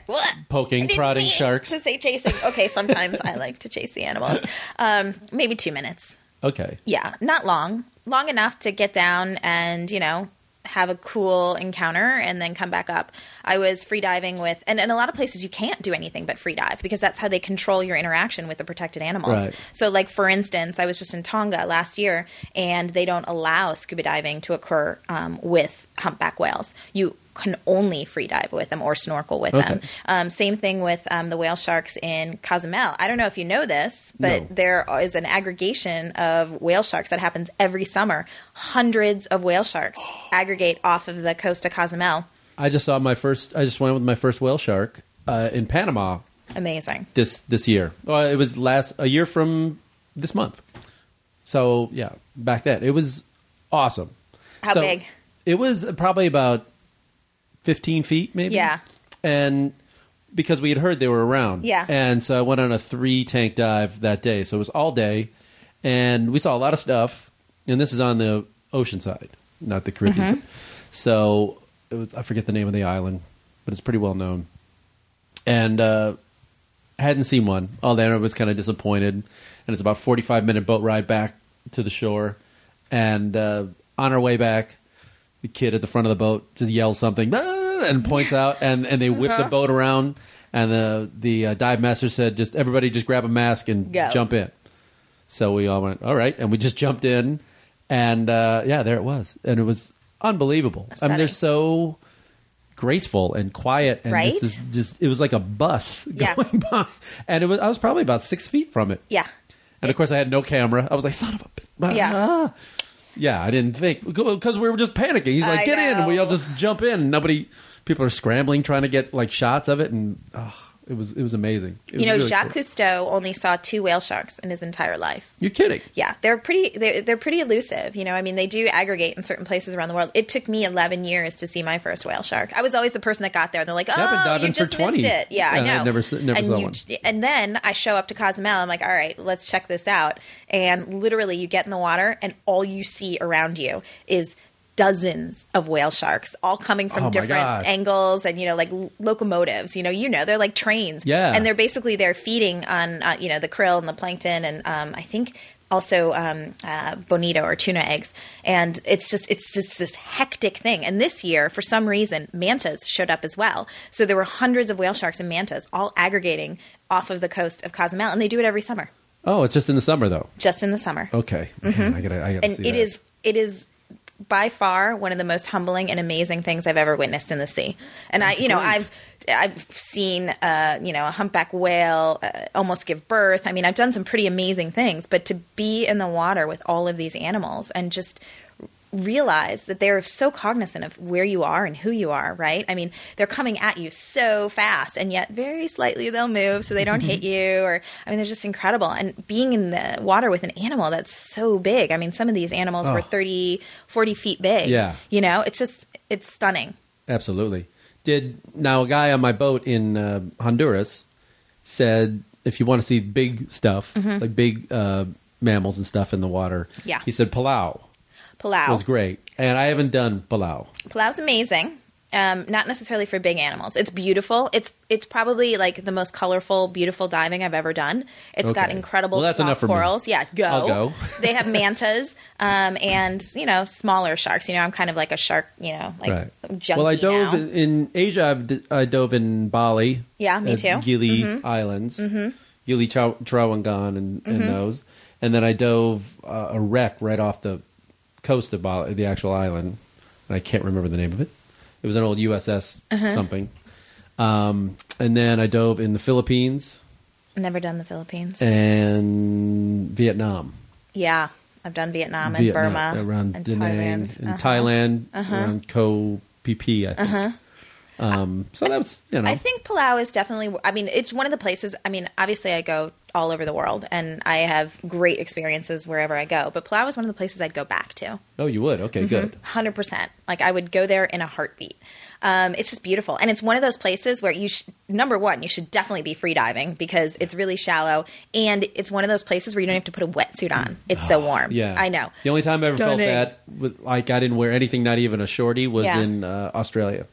Poking, prodding sharks. To say chasing. Okay, sometimes I like to chase the animals. Um, maybe two minutes. Okay. Yeah, not long. Long enough to get down and, you know, have a cool encounter and then come back up. I was free diving with, and in a lot of places you can't do anything but free dive because that's how they control your interaction with the protected animals. Right. So, like for instance, I was just in Tonga last year, and they don't allow scuba diving to occur um, with humpback whales. You can only free dive with them or snorkel with them. Um, same thing with um, the whale sharks in Cozumel. I don't know if you know this, but No. there is an aggregation of whale sharks that happens every summer. Hundreds of whale sharks aggregate off of the coast of Cozumel. I just saw my first. I just went with my first whale shark uh, in Panama Amazing. this this year. Well, it was last a year from this month. So yeah, back then it was awesome. How So, big? It was probably about fifteen feet, maybe. Yeah. and because we had heard they were around. Yeah. and so I went on a three tank dive that day. So it was all day, and we saw a lot of stuff. And this is on the ocean side, not the Caribbean Mm-hmm. side. So it was I forget the name of the island, but it's pretty well known. And uh, hadn't seen one all day. and I was kind of disappointed. And it's about forty five minute boat ride back to the shore. And uh, on our way back, the kid at the front of the boat just yells something "Ah," and points out, and, and they whip the Uh-huh. boat around. And the the uh, dive master said, "Just everybody, just grab a mask and Go. jump in." So we all went, "All right," and we just jumped in, and uh, yeah, there it was, and it was unbelievable. I mean, they're so graceful and quiet, and Right? just, just it was like a bus Yeah. going by, and it was I was probably about six feet from it. Yeah. And of course, I had no camera. I was like, "Son of a bitch!" Yeah. Ah. yeah. I didn't think because we were just panicking. He's like, I "Get in!" and we all just jump in. Nobody, people are scrambling trying to get like shots of it, and oh, it was it was amazing. It was You know, really Jacques cool. Cousteau only saw two whale sharks in his entire life. You're kidding? Yeah, they're pretty. They're, they're pretty elusive. You know, I mean, they do aggregate in certain places around the world. It took me 11 years to see my first whale shark. I was always the person that got there. and They're like, "Oh, you just 20. missed it." Yeah, I know. I've never never and saw you- one. And then I show up to Cozumel. I'm like, "All right, let's check this out." And literally, you get in the water, and all you see around you is dozens of whale sharks all coming from Oh different God. angles and you know like locomotives you know you know they're like trains Yeah. and they're basically they're feeding on uh, you know the krill and the plankton and um, I think also um, uh, bonito or tuna eggs and it's just it's just this hectic thing and this year for some reason mantas showed up as well so there were hundreds of whale sharks and mantas all aggregating off of the coast of Cozumel and they do it every summer Oh, it's just in the summer though. just in the summer Okay, Man, I gotta, I gotta and see it that. is it is by far one of the most humbling and amazing things I've ever witnessed in the sea. And I, you know, great. I've I've seen uh, you know a humpback whale uh, almost give birth. I mean, I've done some pretty amazing things, but to be in the water with all of these animals and just realize that they're so cognizant of where you are and who you are, right? I mean, they're coming at you so fast and yet very slightly they'll move so they don't hit you or I mean, they're just incredible. And being in the water with an animal that's so big. I mean, some of these animals were Oh. 30, 40 feet big. Yeah. You know, it's just it's stunning. Absolutely. Did now a guy on my boat in uh, Honduras said if you want to see big stuff like big uh, mammals and stuff in the water, Mm-hmm. Yeah. he said Palau Palau. was great, and I haven't done Palau. Palau's amazing. Um, not necessarily for big animals. It's beautiful. It's it's probably like the most colorful, beautiful diving I've ever done. It's got incredible Well, soft for me. corals. Yeah, go. I'll go. they have mantas um, and you know smaller sharks. You know, I'm kind of like a shark. You know, like right. well, I dove in, in Asia. I've d- I dove in Bali. Yeah, me too. Gili Islands, mm-hmm. Gili Trawangan, and, and Mm-hmm. those. And then I dove uh, a wreck right off the coast of Bali, the actual island. And I can't remember the name of it. It was an old USS Uh-huh. something. Um, and then I dove in the Philippines Never done the Philippines. and Vietnam. yeah, I've done Vietnam and Vietnam, Burma around and Da Nang, Thailand. in Uh-huh. Thailand around Phi Phi, I think. Um, so that's you know I think Palau is definitely. I mean, it's one of the places. I mean, obviously, I go all over the world, and I have great experiences wherever I go. But Palau is one of the places I'd go back to. Oh, you would? Okay, good. Hundred percent. Like I would go there in a heartbeat. Um, it's just beautiful, and it's one of those places where you sh- number one, you should definitely be free diving because it's really shallow, and it's one of those places where you don't have to put a wetsuit on. It's so warm. Yeah, I know. The only time I ever Stunning. felt that, like I didn't wear anything, not even a shorty, was Yeah. in uh, Australia,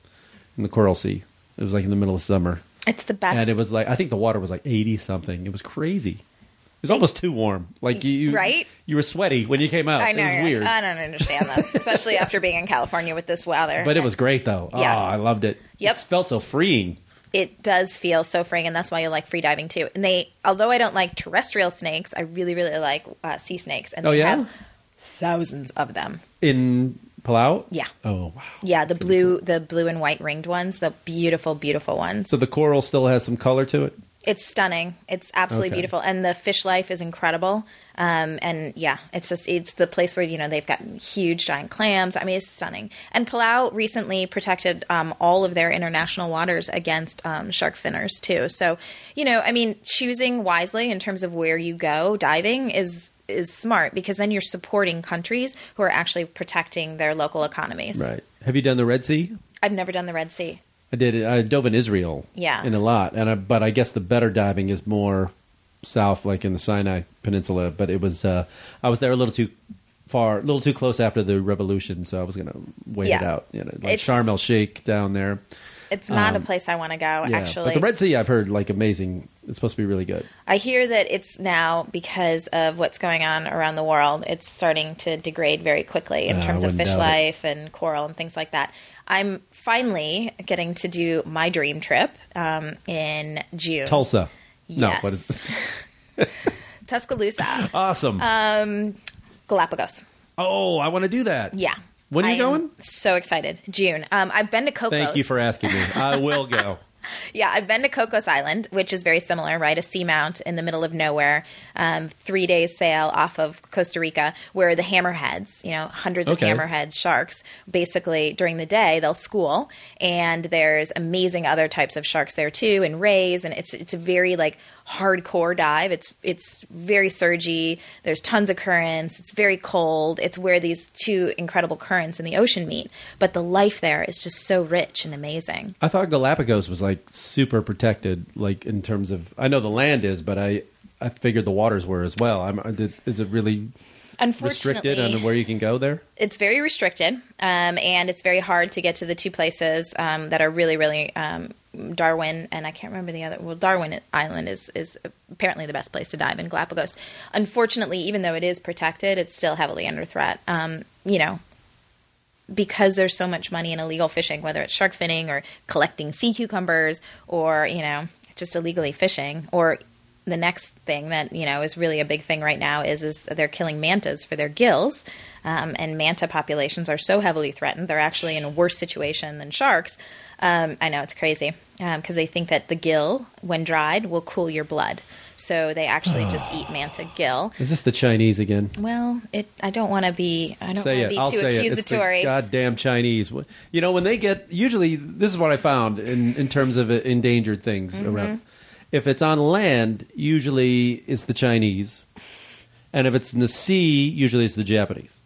in the Coral Sea. It was like in the middle of summer, It's the best. and it was like I think the water was like eighty something. It was crazy. It was almost too warm. Like you, you Right? You were sweaty when you came out. I know. It was weird, like, I don't understand this, especially after being in California with this weather. but it was great though. Yeah. Oh, I loved it. Yep. It felt so freeing. it does feel so freeing, and that's why you like free diving too. And they, although I don't like terrestrial snakes, I really, really like uh, sea snakes, and Oh, they yeah? have thousands of them. In Palau? Yeah. Oh wow. Yeah, the blue, the blue and white ringed ones, the beautiful, beautiful ones. So the coral still has some color to it. It's stunning. It's absolutely Okay. beautiful, and the fish life is incredible. Um, and yeah, it's just it's the place where you know they've got huge giant clams. I mean, it's stunning. And Palau recently protected um, all of their international waters against um, shark finners too. So you know, I mean, choosing wisely in terms of where you go diving is is smart because then you're supporting countries who are actually protecting their local economies. Right. Have you done the Red Sea? I've never done the Red Sea. I did. I dove in Israel. Yeah. In a lot, and I, but I guess the better diving is more south, like in the Sinai Peninsula. But it was. Uh, I was there a little too far, a little too close after the revolution, so I was going to wait it out. You know, like It's- Sharm el Sheikh down there. It's not Um, a place I want to go. Yeah. actually, but the Red Sea, I've heard like amazing. It's supposed to be really good. I hear that it's now because of what's going on around the world, it's starting to degrade very quickly in Uh, terms of fish doubt it. life and coral and things like that. I'm finally getting to do my dream trip um, in June. Tulsa. No, Yes. what is Tuscaloosa, awesome? Uh, Galapagos. oh, I want to do that. Yeah. When are you I going? So excited. June. Um, I've been to Cocos. Thank you for asking me. I will go. Yeah, I've been to Cocos Island, which is very similar, right? A seamount in the middle of nowhere, um, three days sail off of Costa Rica, where the hammerheads, you know, hundreds Okay. of hammerhead sharks, basically during the day they'll school, and there's amazing other types of sharks there too, and rays, and it's it's a very like hardcore dive. It's it's very surgy. There's tons of currents. It's very cold. It's where these two incredible currents in the ocean meet, but the life there is just so rich and amazing. I thought Galapagos was like super protected, like in terms of. I know the land is, but I I figured the waters were as well. I'm, is it really restricted on where you can go there? it's very restricted, um, and it's very hard to get to the two places um, that are really, really um, Darwin and I can't remember the other. Well, Darwin Island is is apparently the best place to dive in Galapagos. Unfortunately, even though it is protected, it's still heavily under threat. Um, you know, because there's so much money in illegal fishing, whether it's shark finning or collecting sea cucumbers or you know just illegally fishing or the next thing that you know is really a big thing right now is is they're killing mantas for their gills, um, and manta populations are so heavily threatened they're actually in a worse situation than sharks. Um, I know it's crazy because they think that the gill, when dried, will cool your blood. So they actually just eat manta gill. Is this the Chinese again? Well, it. I don't want to be. I don't want to be I'll too accusatory. it. Goddamn Chinese. You know when they get usually this is what I found in in terms of endangered things Mm-hmm. around. If it's on land, usually it's the Chinese, and if it's in the sea, usually it's the Japanese.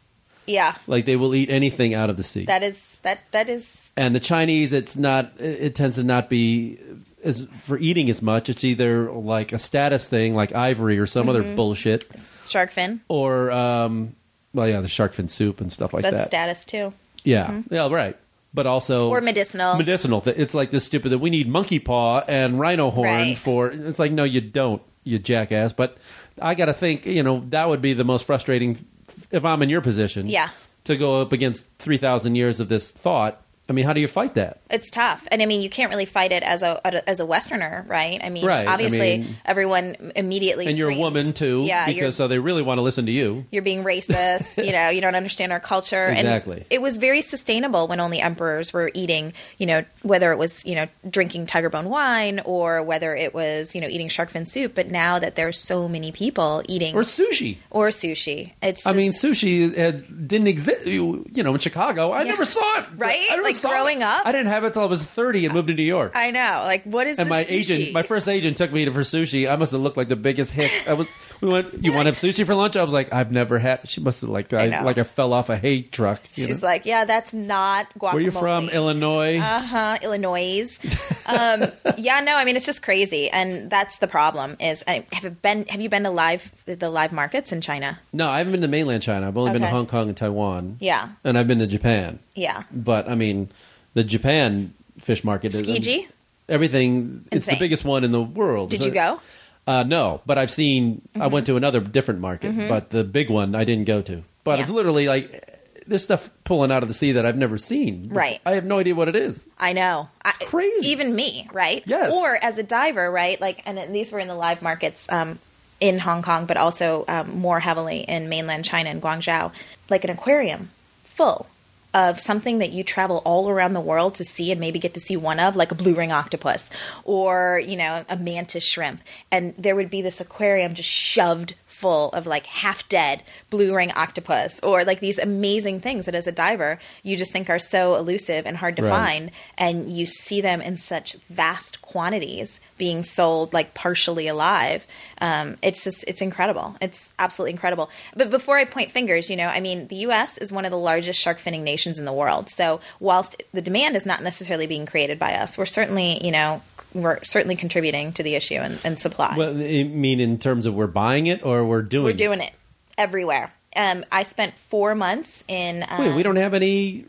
yeah, Like they will eat anything out of the sea. that is that. That is and the Chinese, it's not. It it tends to not be as for eating as much. It's either like a status thing, like ivory or some Mm-hmm. other bullshit, shark fin. or um, well, yeah, the shark fin soup and stuff like That's that. status too. Yeah, yeah, right. But also Or medicinal. Medicinal. th- It's like this stupid that we need monkey paw and rhino horn Right. for. It's like no, you don't, you jackass. But I got to think, you know, that would be the most frustrating f- if I'm in your position. Yeah. To go up against three thousand years of this thought. I mean, how do you fight that? It's tough, and I mean, you can't really fight it as a as a Westerner, right? I mean, Right, I obviously, mean- everyone immediately And you're a woman too, Yeah, because so they really want to listen to you. you're being racist. you know, you don't understand our culture. Exactly. And it was very sustainable when only emperors were eating, you know, whether it was, you know, drinking tiger bone wine or whether it was, you know, eating shark fin soup. But now that there's so many people eating Or sushi. or sushi, it's I mean, sushi had, didn't exist. You, you know, in Chicago, I Yeah. never saw it. Right? I never Like, growing it. up? I didn't have it till I was 30 and moved to New York. I know. Like, what is and this my sushi? agent, my first agent, took me to for sushi. I must have looked like the biggest hick. I was. We went. You want to have sushi for lunch? I was like, I've never had. She must have like I, know. like I fell off a hay truck. you She's know? like, yeah, that's not guacamole. Where you from? Illinois. Uh huh. Illinois. um, yeah, no, I mean it's just crazy, and that's the problem. Is I, have you been have you been to live the live markets in China? no, I haven't been to mainland China. I've only been to Okay. Hong Kong and Taiwan. Yeah, and I've been to Japan. yeah. But I mean, the Japan fish market is Tsukiji? Everything. It's the Insane. biggest one in the world. Did So- you go? Uh, no, but I've seen. I went to another different market, but the big one I didn't go to. But Yeah. it's literally like there's stuff pulling out of the sea that I've never seen. Right. I have no idea what it is. I know. I, crazy. Even me, right? Yes. Or as a diver, right? Like, and these were in the live markets um, in Hong Kong, but also um, more heavily in mainland China and Guangzhou, like an aquarium full of something that you travel all around the world to see and maybe get to see one of, like a blue ring octopus or, you know, a mantis shrimp. And there would be this aquarium just shoved full of like half dead blue ring octopus or like these amazing things that as a diver you just think are so elusive and hard to Right. find and you see them in such vast quantities being sold like partially alive um, it's just it's incredible. It's absolutely incredible. But before i point fingers you know i mean the us is one of the largest shark finning nations in the world. So whilst the demand is not necessarily being created by us we're certainly you know we're certainly contributing to the issue and, and supply. Well, I mean, in terms of we're buying it or we're doing. we're doing it everywhere um, i spent four months in It. Wait, um, we don't have any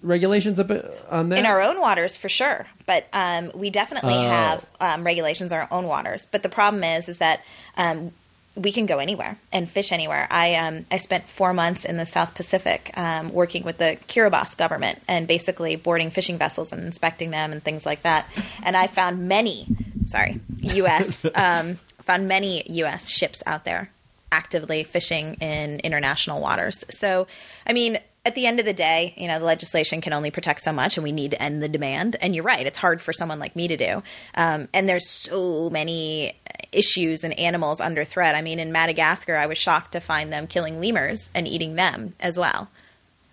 regulations on that. in our own waters for sure but um, we definitely Oh. have um, regulations in our own waters but the problem is is that um, we can go anywhere and fish anywhere i um, i spent four months in the south pacific um, working with the kiribati government and basically boarding fishing vessels and inspecting them and things like that and i found many sorry us um, found many us ships out there actively fishing in international waters. So, I mean, at the end of the day, you know, the legislation can only protect so much, and we need to end the demand. And you're right; it's hard for someone like me to do. Um, and there's so many issues and animals under threat. I mean, in Madagascar, I was shocked to find them killing lemurs and eating them as well.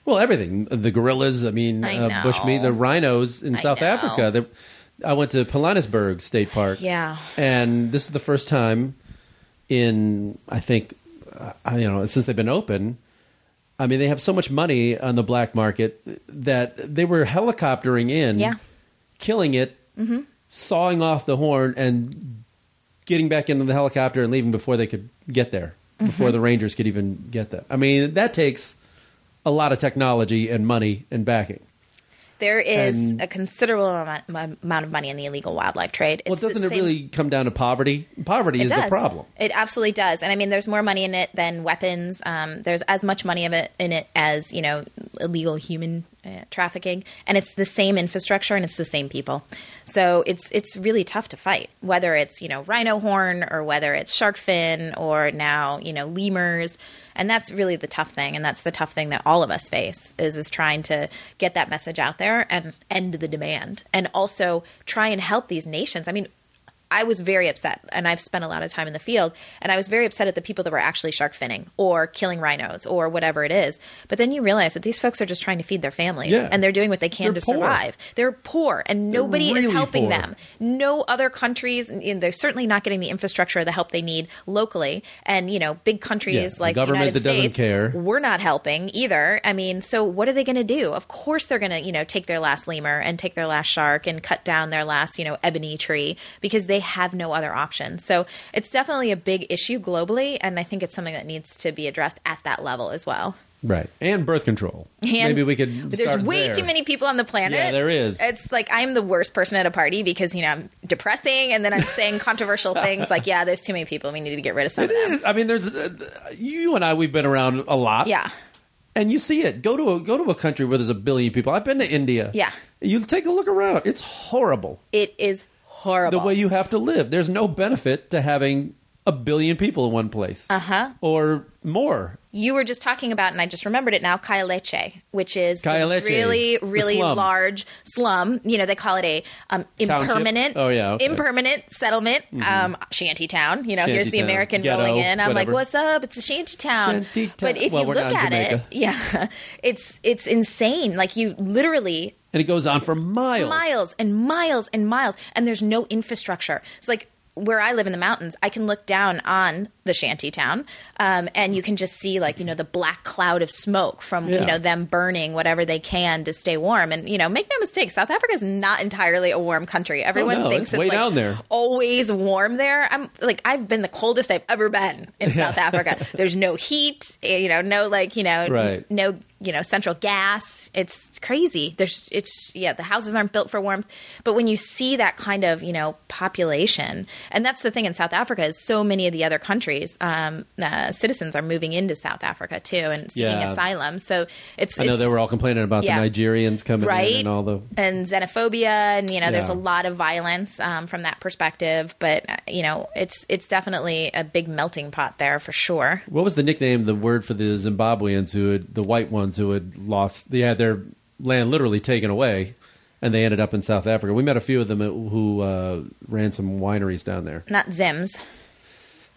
Well, everything. The gorillas. I mean, I uh, bushmeat. The rhinos in I South know. Africa. The, I went to Pilanesberg State Park. Yeah. and this is the first time in I think uh, you know since they've been open. I mean, they have so much money on the black market that they were helicoptering in, Yeah. killing it, sawing off the horn, and getting back into the helicopter and leaving before they could get there, before the Rangers could even get there. I mean, that takes a lot of technology and money and backing. There is And- a considerable amount, amount of money in the illegal wildlife trade. Well, It's the doesn't it same- really come down to poverty? Poverty is does. the problem. It absolutely does, and I mean, there's more money in it than weapons. Um, there's as much money of it in it as you know illegal human trafficking, and it's the same infrastructure and it's the same people. So it's it's really tough to fight, whether it's you know rhino horn or whether it's shark fin or now you know lemurs, and that's really the tough thing, and that's the tough thing that all of us face is is trying to get that message out there and end the demand, and also try and help these nations. I mean. I was very upset, and I've spent a lot of time in the field, and I was very upset at the people that were actually shark finning or killing rhinos or whatever it is. But then you realize that these folks are just trying to feed their families, Yeah. and they're doing what they can They're to poor. survive. They're poor, and They're nobody really is helping poor. them. No other countries, and they're certainly not getting the infrastructure or the help they need locally. And you know, big countries Yeah, like the government United that doesn't States, care. we're not helping either. I mean, so what are they going to do? Of course, they're going to, you know, take their last lemur and take their last shark and cut down their last, you know, ebony tree because they have no other option. So it's definitely a big issue globally, and I think it's something that needs to be addressed at that level as well. Right. And birth control. And- Maybe we could. There's way there. too many people on the planet. Yeah, there is. It's like I'm the worst person at a party because you know I'm depressing, and then I'm saying controversial things like, "Yeah, there's too many people. We need to get rid of some It of them." is. I mean, there's uh, you and I. We've been around a lot. Yeah, And you see it. Go to a go to a country where there's a billion people. I've been to India. Yeah. You take a look around. It's horrible it is horrible. the way you have to live. There's no benefit to having a billion people in one place. uh huh. Or More. You were just talking about, and I just remembered it now, Khayelitsha, which is really, really slum. large slum. You know, they call it a um, impermanent, Oh, yeah, okay. Mm-hmm. impermanent settlement, um, shanty town. You know, here's the. American Ghetto, rolling in. I'm like, what's up? It's a shanty town. Shanty town. But if Well, you look at it, yeah, it's it's insane. Like you literally And it goes on for miles. miles and miles and miles and there's no infrastructure it's like where i live in the mountains i can look down on the shanty town um, and you can just see like you know the black cloud of smoke from Yeah. you know them burning whatever they can to stay warm and you know make no mistake south africa is not entirely a warm country everyone Oh, no, thinks it's way like, down there. always warm there i'm like i've been the coldest i've ever been in south africa there's no heat eh, you know no like you know Right. no you know central gas. It's crazy. There's it's yeah the houses aren't built for warmth. But when you see that kind of you know population and that's the thing in south africa is so many of the other countries um, uh, citizens are moving into south africa too and seeking Yeah. asylum. So it's I know it's- they were all complaining about Yeah. the Nigerians coming right in and all the. and xenophobia and you know there's a lot of violence um, from that perspective. But uh, you know it's it's definitely a big melting pot there for sure. What was the nickname, the word for the Zimbabweans who had, the white ones who had lost, they had their land literally taken away and they ended up in South Africa? We met a few of them who uh, ran some wineries down there. not zims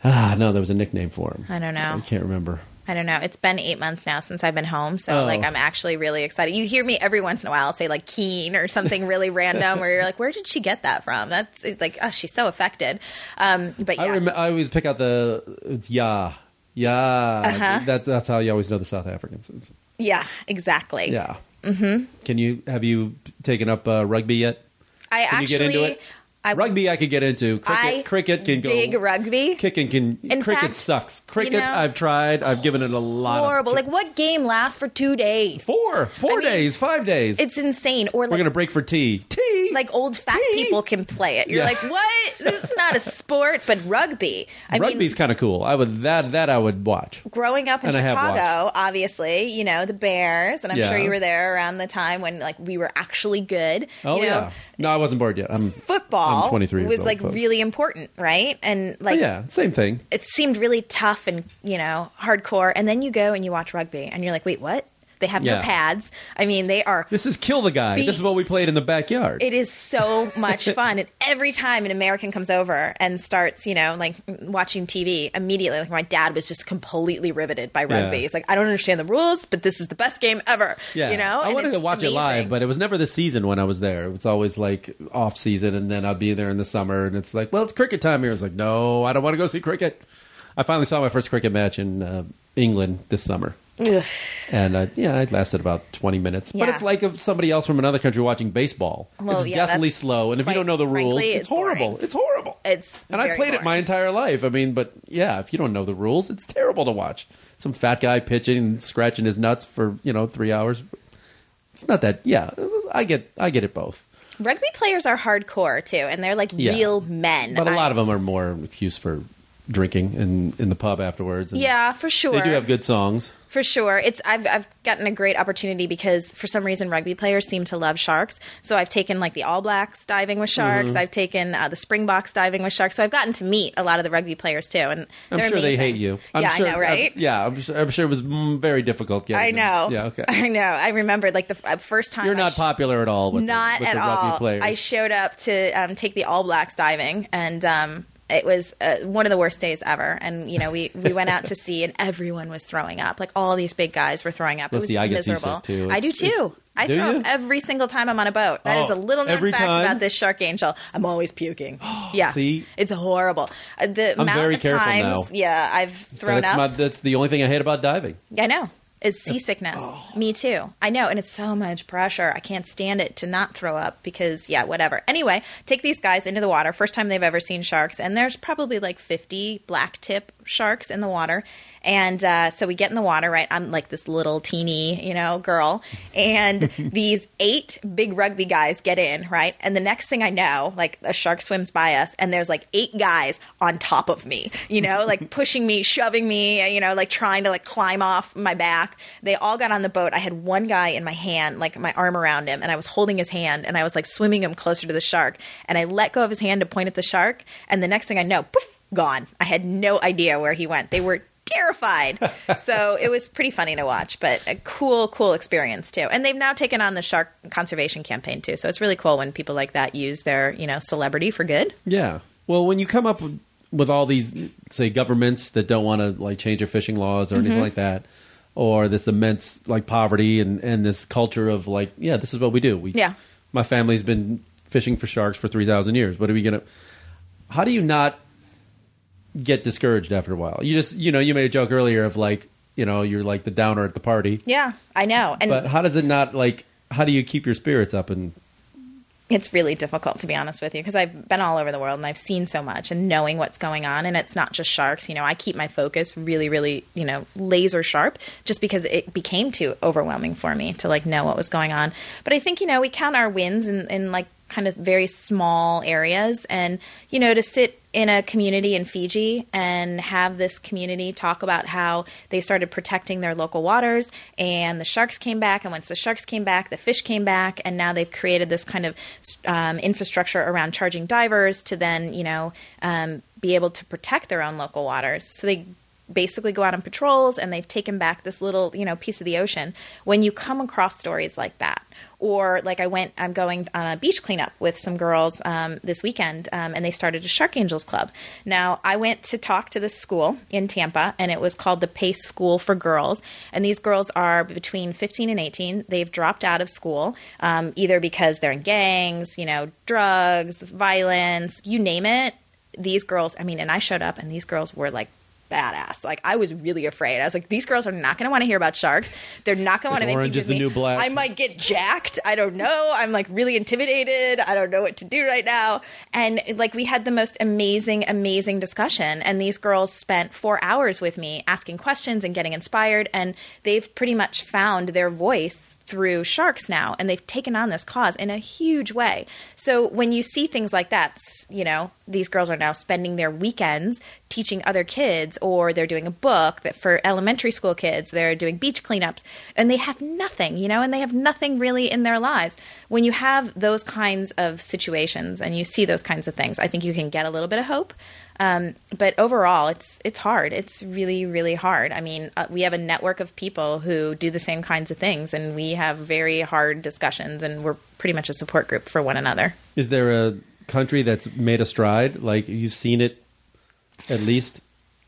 Ah, no, there was a nickname for them. I don't know. I can't remember. I don't know. It's been eight months now since I've been home, so Oh. like I'm actually really excited. You hear me every once in a while say like Keen or something really random, where you're like, "Where did she get that from?" That's it's like, oh, she's so affected. Um, but yeah, I, rem- I always pick out the, it's yeah. Yeah. Uh-huh. That, that's how you always know the South Africans. Yeah, exactly. Yeah. Mm-hmm. Can you, have you taken up uh, rugby yet? I Can actually, you get into it? I rugby I could get into. Cricket, I cricket can go. big rugby. Kicking can. In cricket fact, sucks. Cricket you know- I've tried. I've given it a lot Horrible. of. Like what game lasts for two days? four, four I mean, days, five days. It's insane. Or We're gonna break for tea. Tea. like old fat Tea. people can play it. You're Yeah. like, what? This is not a sport, but rugby. I mean, Rugby's kind of cool. I would that that I would watch. growing up in And Chicago, obviously, you know, the Bears, and I'm Yeah. sure you were there around the time when like we were actually good. Oh you know, yeah. No, I wasn't bored yet. I'm. Football I'm 23 years was old, like folks. really important, right? And Oh, like yeah, same thing. it seemed really tough and, you know, hardcore. And then you go and you watch rugby and you're like, wait, what? They have no Yeah. pads. I mean, they are This is kill the guy. This is what we played in the backyard. it is so much fun and every time an american comes over and starts you know like watching tv immediately like my dad was just completely riveted by rugby Yeah. he's like i don't understand the rules but this is the best game ever Yeah, you know I And wanted to it's watch it amazing. live, but it was never the season when I was there. It was always like off season, and then I'd be there in the summer, and it's like, well, it's cricket time here. It's like, no, I don't want to go see cricket. I finally saw my first cricket match in uh, England this summer, Ugh. and uh, yeah, it lasted about twenty minutes. But it's like if somebody else from another country watching baseball. Well, it's yeah, that's slow, and if you don't know the rules, frankly, it's, it's horrible. It's horrible. it's and I played it my entire life. I mean, but yeah, if you don't know the rules, it's terrible to watch. Some fat guy pitching and scratching his nuts for you know three hours. It's not that. Yeah, I get I get it both. rugby players are hardcore too and they're like Yeah. real men But a lot of them are more excuse for drinking in in the pub afterwards. and yeah for sure they do have good songs. For sure. It's I've I've gotten a great opportunity because for some reason rugby players seem to love sharks. So I've taken like the All Blacks diving with sharks. Mm-hmm. I've taken uh, the Springboks diving with sharks. So I've gotten to meet a lot of the rugby players too, and I'm sure they hate you. I'm yeah, sure, I know, right? I'm- yeah, I'm sure, I'm sure it was very difficult. Getting I them. know. Yeah, okay. I know. I remember like the f- uh, first time You're not sh- popular at all with not the, at all. I showed up to um, take the All Blacks diving, and um, it was uh, one of the worst days ever. And you know, we we went out to sea, and everyone was throwing up. Like all these big guys were throwing up. Let's it was see, I miserable. too. I do too. I Do throw you? up every single time I'm on a boat. That is Oh, a little known fact time? about this shark angel. I'm always puking. yeah, See? it's horrible. Uh, the I'm amount very of careful times, now. yeah, I've thrown that's up. my, that's the only thing I hate about diving. I know. Is seasickness. Oh. Me too. I know. And it's so much pressure. I can't stand it to not throw up because, yeah, whatever. Anyway, take these guys into the water. First time they've ever seen sharks. And there's probably like 50 black tip sharks in the water. And uh, so we get in the water, right? I'm like this little teeny, you know, girl. And these eight big rugby guys get in, right? And the next thing I know, like a shark swims by us, and there's like eight guys on top of me, you know, like pushing me, shoving me, you know, like trying to like climb off my back. They all got on the boat. I had one guy in my hand, like my arm around him, and I was holding his hand and I was like swimming him closer to the shark. And I let go of his hand to point at the shark. And the next thing I know, poof, gone. I had no idea where he went. They were terrified. so it was pretty funny to watch, but a cool, cool experience too. And they've now taken on the shark conservation campaign too. So it's really cool when people like that use their, you know, celebrity for good. Yeah. Well, when you come up with, all these, say, governments that don't want to like change their fishing laws or Mm-hmm. anything like that, or this immense like poverty and and this culture of like, yeah, this is what we do. We, Yeah. My family's been fishing for sharks for three thousand years. What are we gonna? How do you not get discouraged after a while? You just, you know, you made a joke earlier of like, you know, you're like the downer at the party, Yeah, I know. And but how does it not like? How do you keep your spirits up and it's really difficult to be honest with you because I've been all over the world and I've seen so much and knowing what's going on and it's not just sharks you know I keep my focus really really you know laser sharp just because it became too overwhelming for me to like know what was going on but I think you know we count our wins in, in like kind of very small areas and you know to sit in a community in Fiji and have this community talk about how they started protecting their local waters and the sharks came back. And once the sharks came back the fish came back. And now they've created this kind of um, infrastructure around charging divers to then you know um, be able to protect their own local waters. So they basically go out on patrols and they've taken back this little you know piece of the ocean. When you come across stories like that or like i went i'm going on a beach cleanup with some girls um, this weekend um, and they started a shark angels club. Now i went to talk to this school in tampa and it was called the pace school for girls. And these girls are between 15 and 18 they've dropped out of school um, either because they're in gangs you know drugs violence you name it. These girls i mean and i showed up and these girls were like badass. Like I was really afraid. I was like, these girls are not going to want to hear about sharks. They're not going to want to make orange me is the me. new black. I might get jacked. I don't know. I'm like really intimidated. I don't know what to do right now. And like we had the most amazing, amazing discussion. And these girls spent four hours with me asking questions and getting inspired. And they've pretty much found their voice through sharks now and they've taken on this cause in a huge way. So when you see things like that, you know, these girls are now spending their weekends teaching other kids or they're doing a book that for elementary school kids, they're doing beach cleanups and they have nothing, you know, and they have nothing really in their lives. When you have those kinds of situations and you see those kinds of things, I think you can get a little bit of hope. Um, but overall, it's it's hard. It's really really hard. I mean, uh, we have a network of people who do the same kinds of things, and we have very hard discussions, and we're pretty much a support group for one another. Is there a country that's made a stride? Like you've seen it, at least.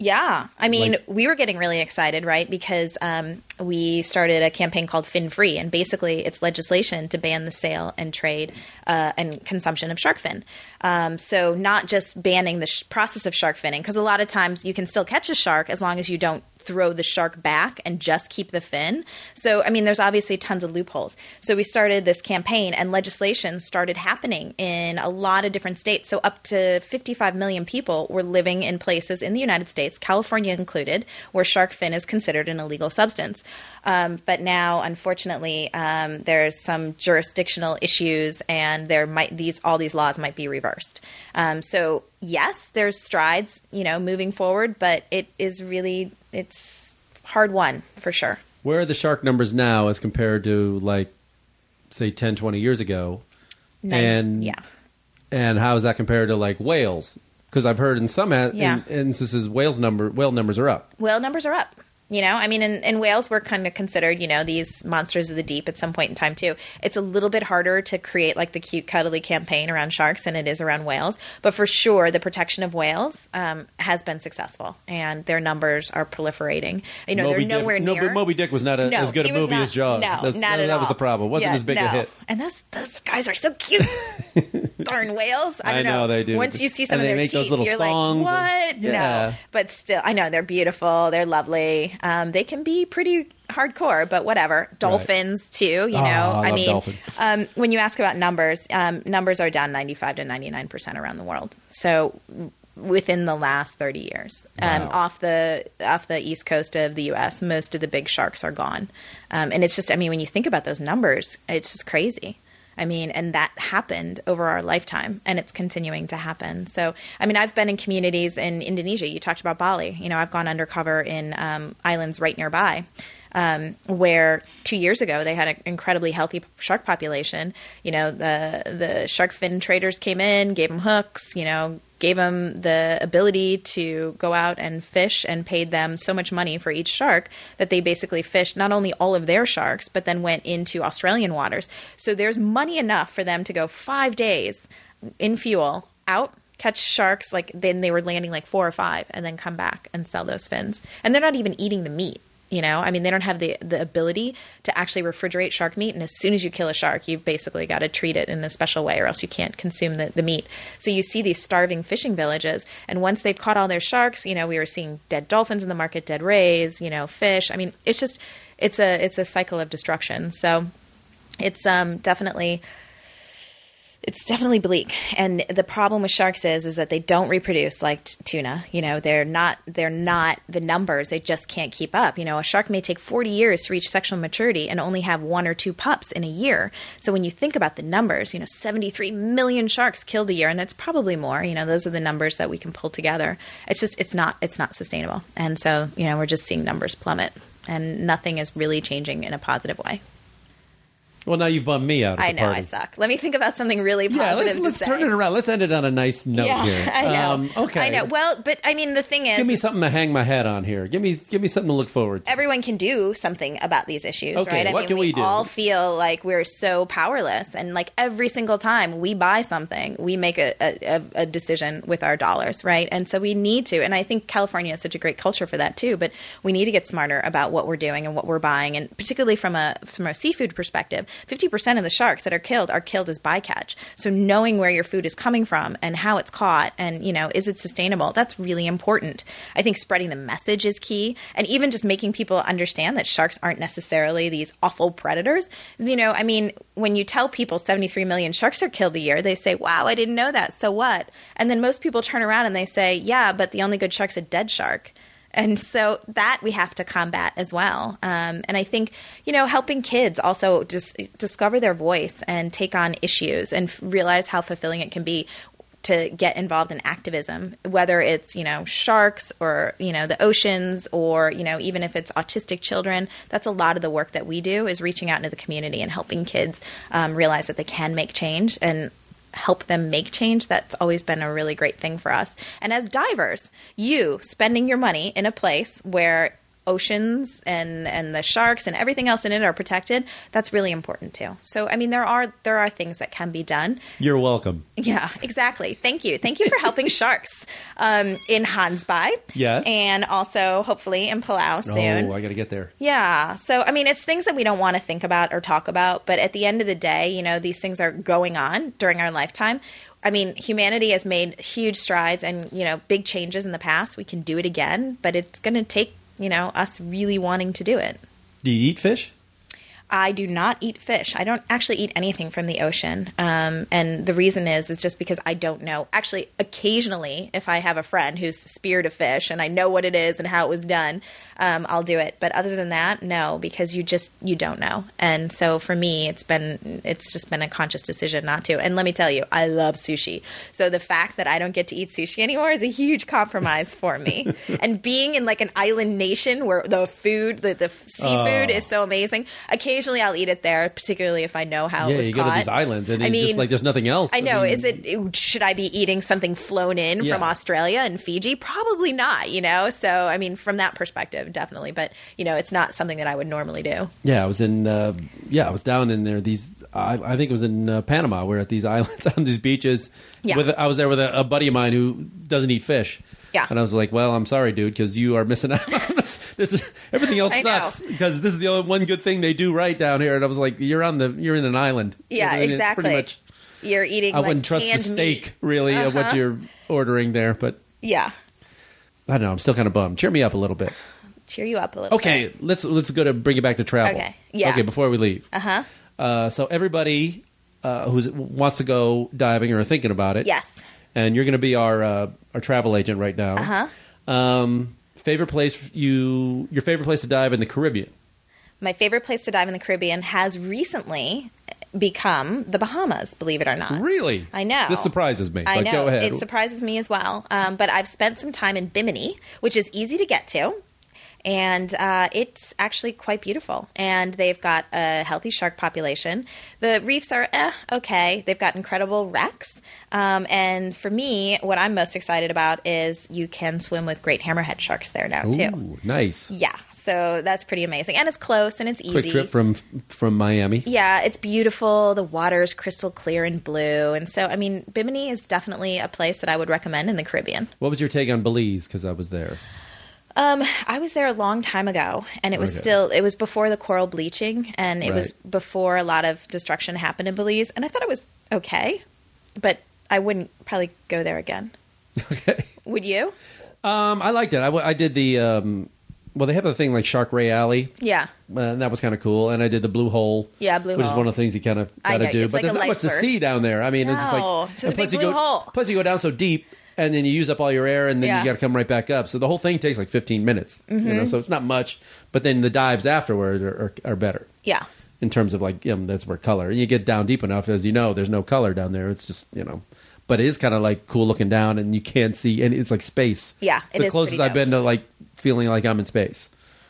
Yeah, I mean, Like- we were getting really excited, right? Because um, we started a campaign called Fin Free, and basically, it's legislation to ban the sale and trade uh, and consumption of shark fin. Um, so, not just banning the sh- process of shark finning, because a lot of times you can still catch a shark as long as you don't throw the shark back and just keep the fin. So, I mean, there's obviously tons of loopholes. So, we started this campaign, and legislation started happening in a lot of different states. So, up to 55 million people were living in places in the United States, California included, where shark fin is considered an illegal substance. Um, but now, unfortunately, um, there's some jurisdictional issues, and there might these all these laws might be reversed. Um, so, yes, there's strides, you know, moving forward, but it is really it's hard won for sure. Where are the shark numbers now as compared to like, say, 10, 20 years ago? Nine- And- yeah. And how is that compared to like whales? Because I've heard in some a- Yeah. in, instances whales number whale numbers are up. whale numbers are up. You know, I mean, in, in whales, we're kind of considered, you know, these monsters of the deep at some point in time, too. It's a little bit harder to create like the cute, cuddly campaign around sharks than it is around whales. But for sure, the protection of whales um, has been successful and their numbers are proliferating. You know, Moby they're nowhere Dick, no, but Moby Dick was not a, No, as good a movie not- as Jaws. No, That's- not that, at that was the problem. It wasn't Yeah, as big no. a hit. And those those guys are so cute. Darn whales! I I don't know, they do. Once you see some And of they their make those teeth, little you're songs like, and- "What? Yeah. No." But still, I know they're beautiful. They're lovely. Um, they can be pretty hardcore, but whatever. Dolphins too. You know, Oh, I love mean, um, when you ask about numbers, um, numbers are down ninety five to ninety nine percent around the world. So within the last 30 years um, Wow. off the off the east coast of the US most of the big sharks are gone um, and it's just I mean when you think about those numbers it's just crazy I mean and that happened over our lifetime and it's continuing to happen. So I mean I've been in communities in Indonesia. You talked about Bali. You know I've gone undercover in um, islands right nearby um, where two years ago they had an incredibly healthy shark population. You know, the the shark fin traders came in, gave them hooks, you know, gave them the ability to go out and fish and paid them so much money for each shark that they basically fished not only all of their sharks, but then went into Australian waters. So there's money enough for them to go five days in fuel out. Catch sharks like then they were landing like four or five, and then come back and sell those fins. And they're not even eating the meat. You know, I mean, they don't have the the ability to actually refrigerate shark meat. And as soon as you kill a shark, you've basically got to treat it in a special way, or else you can't consume the, the meat. So you see these starving fishing villages, and once they've caught all their sharks, you know, we were seeing dead dolphins in the market, dead rays, you know, fish. I mean, it's just it's a it's a cycle of destruction. So it's um definitely it's definitely bleak. And the problem with sharks is is that they don't reproduce like t- tuna you know they're not they're not the numbers they just can't keep up. You know a shark may take 40 years to reach sexual maturity and only have one or two pups in a year. So when you think about the numbers you know 73 million sharks killed a year and it's probably more you know those are the numbers that we can pull together. It's just it's not it's not sustainable. And so you know we're just seeing numbers plummet and nothing is really changing in a positive way Well, now you've bummed me out. I know party. I suck. Let me think about something really positive. Yeah, let's let's turn it around. Let's end it on a nice note Yeah, here. I know. Um, okay. I know. Well, but I mean, the thing is, Give me something to hang my hat on here. Give me give me something to look forward to. everyone can do something about these issues, Okay, right? I what mean, can we do? all feel like we're so powerless, and like every single time we buy something, we make a, a, a decision with our dollars, right? And so we need to, and I think California is such a great culture for that too. But we need to get smarter about what we're doing and what we're buying, and particularly from a from a seafood perspective, fifty percent of the sharks that are killed are killed as bycatch. So knowing where your food is coming from and how it's caught, and you know, is it sustainable? That's really important. I think spreading the message is key, and even just making people understand that sharks aren't necessarily these awful predators. You know, I mean, when you tell people 73 million sharks are killed a year, they say, "Wow, I didn't know that." So what? And then most people turn around and they say, "Yeah, but the only good shark's a dead shark." And so that we have to combat as well. Um, and I think, you know, helping kids also just discover their voice and take on issues and f- realize how fulfilling it can be to get involved in activism, whether it's, you know, sharks or, you know, the oceans or, you know, even if it's autistic children. That's a lot of the work that we do is reaching out into the community and helping kids um, realize that they can make change and help them make change that's always been a really great thing for us. And as divers you spending your money in a place where oceans and and the sharks and everything else in it are protected that's really important too so i mean there are there are things that can be done You're welcome. yeah exactly thank you thank you for helping sharks um, in Gansbaai Yes. and also hopefully in palau soon Oh, I got to get there. yeah. So, I mean, it's things that we don't want to think about or talk about, but at the end of the day, you know, these things are going on during our lifetime. I mean, humanity has made huge strides and, you know, big changes in the past. We can do it again, but it's going to take, you know, us really wanting to do it. Do you eat fish? I do not eat fish. I don't actually eat anything from the ocean, um, and the reason is is just because I don't know. Actually, occasionally, if I have a friend who's speared a fish and I know what it is and how it was done, um, I'll do it. But other than that, no, because you just you don't know. And so for me, it's been it's just been a conscious decision not to. And let me tell you, I love sushi. So the fact that I don't get to eat sushi anymore is a huge compromise for me. and being in like an island nation where the food, the, the seafood Oh. is so amazing. Occasionally, I'll eat it there, particularly if I know how yeah, it was you caught. go to these islands and I it's mean, just like there's nothing else. I know. mean, is it should I be eating something flown in Yeah. from Australia and Fiji? Probably not. You know. So I mean, from that perspective, definitely. But you know, it's not something that I would normally do. Yeah, I was in. Uh, yeah, I was down in there. These, I, I think it was in uh, Panama. We're at these islands on these beaches. Yeah. With I was there with a, a buddy of mine who doesn't eat fish. Yeah. And I was like, "Well, I'm sorry, dude, because you are missing out on this. this is, everything else I sucks because this is the only one good thing they do right down here." And I was like, "You're on the, you're in an island. Yeah, exactly. Pretty much. You're eating. I like, wouldn't trust the steak meat. really of what Uh-huh. you're ordering there, but Yeah. I don't know. I'm still kind of bummed. Cheer me up a little bit. Cheer you up a little. Bit. Okay, Bit. let's let's go to bring it back to travel. Okay, yeah. Okay, before we leave. Uh-huh. Uh, so everybody uh, who wants to go diving or thinking about it, Yes. And you're going to be our uh, our travel agent right now. Uh-huh. Um, favorite place you your favorite place to dive in the Caribbean? My favorite place to dive in the Caribbean has recently become the Bahamas. Believe it or not. Really? I know. This surprises me. I know. Go ahead. It surprises me as well. Um, but I've spent some time in Bimini, which is easy to get to. and uh, it's actually quite beautiful. And they've got a healthy shark population. The reefs are eh, okay. They've got incredible wrecks. Um, and for me, what I'm most excited about is you can swim with great hammerhead sharks there now too. Nice. Yeah, so that's pretty amazing, and it's close and it's easy. Quick trip from from Miami. Yeah, it's beautiful. The water's crystal clear and blue, and so I mean, Bimini is definitely a place that I would recommend in the Caribbean. What was your take on Belize? Because I was there. Um, I was there a long time ago, and it was Okay. still it was before the coral bleaching, and it was before a lot of destruction happened in Belize, and I thought it was okay, but I wouldn't probably go there again. Okay. Would you? Um, I liked it. I, w- I did the um, well, they have the thing like Shark Ray Alley. Yeah. Uh, and that was kind of cool. And I did the Blue Hole. Yeah, Blue which is Hole. one of the things you kind of I got to know, do. it's But like there's a not much to lifer. see down there. I mean, it's just No, like it's just a plus big you blue go, hole. Plus, you go down so deep, and then you use up all your air, and then Yeah. you got to come right back up. So the whole thing takes like 15 minutes. You Mm-hmm. know, so it's not much. But then the dives afterward are, are, are better Yeah. In terms of like you know, that's where color. You get down deep enough, as you know, there's no color down there. It's just you know. But it is kind of like cool looking down, and you can't see, and it's like space. Yeah, it's it the is closest I've been to like feeling like I'm in space.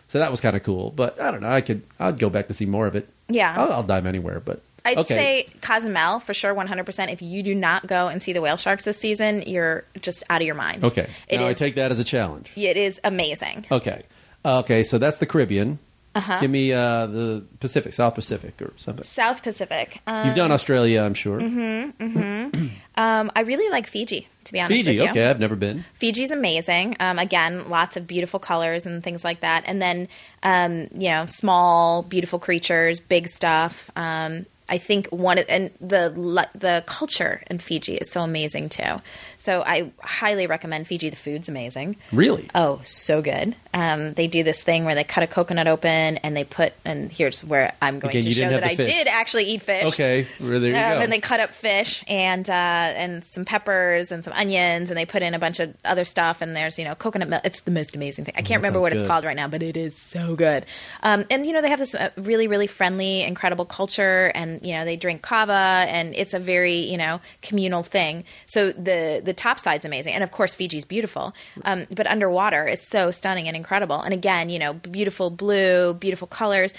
So that was kind of cool. But I don't know. I could. I'd go back to see more of it. Yeah. I'll, I'll dive anywhere. But I'd okay. say Cozumel for sure, one hundred percent. If you do not go and see the whale sharks this season, you're just out of your mind. okay. it now I take that as a challenge. It is amazing. Okay. Okay. So that's the Caribbean. Uh-huh. Give me uh, the Pacific, South Pacific, or something. South Pacific. Um, You've done Australia, I'm sure. Mm-hmm. mm-hmm. um, I really like Fiji. To be honest Fiji. with you, Okay, I've never been. Fiji's amazing. Um, again, lots of beautiful colors and things like that. And then, um, you know, small, beautiful creatures, big stuff. Um, I think one of, and the the culture in Fiji is so amazing too. So I highly recommend Fiji. The food's amazing. Really? Oh, so good. Um, they do this thing where they cut a coconut open and they put, and here's where I'm going Again, to show that I fish. did actually eat fish. Okay. Well, there you Um, go. and they cut up fish and uh, and some peppers and some onions, and they put in a bunch of other stuff. And there's you know coconut milk. It's the most amazing thing. I can't that remember what it's called right now, but it is so good. Um, and you know they have this uh, really really friendly, incredible culture, and you know they drink kava, and it's a very you know communal thing. So the the top side's amazing, and of course Fiji's beautiful, um, but underwater is so stunning and incredible. And again, you know beautiful blue, beautiful colors.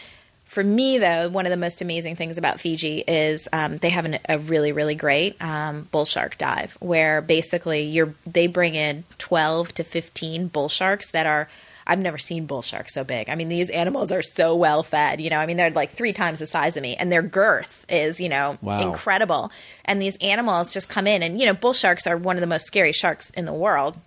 For me, though, one of the most amazing things about Fiji is um, they have an, a really, really great um, bull shark dive, where basically you're they bring in twelve to fifteen bull sharks that are. I've never seen bull sharks so big. I mean, these animals are so well fed. You know, I mean, they're like three times the size of me, and their girth is, you know, Wow. incredible. And these animals just come in, and you know, bull sharks are one of the most scary sharks in the world.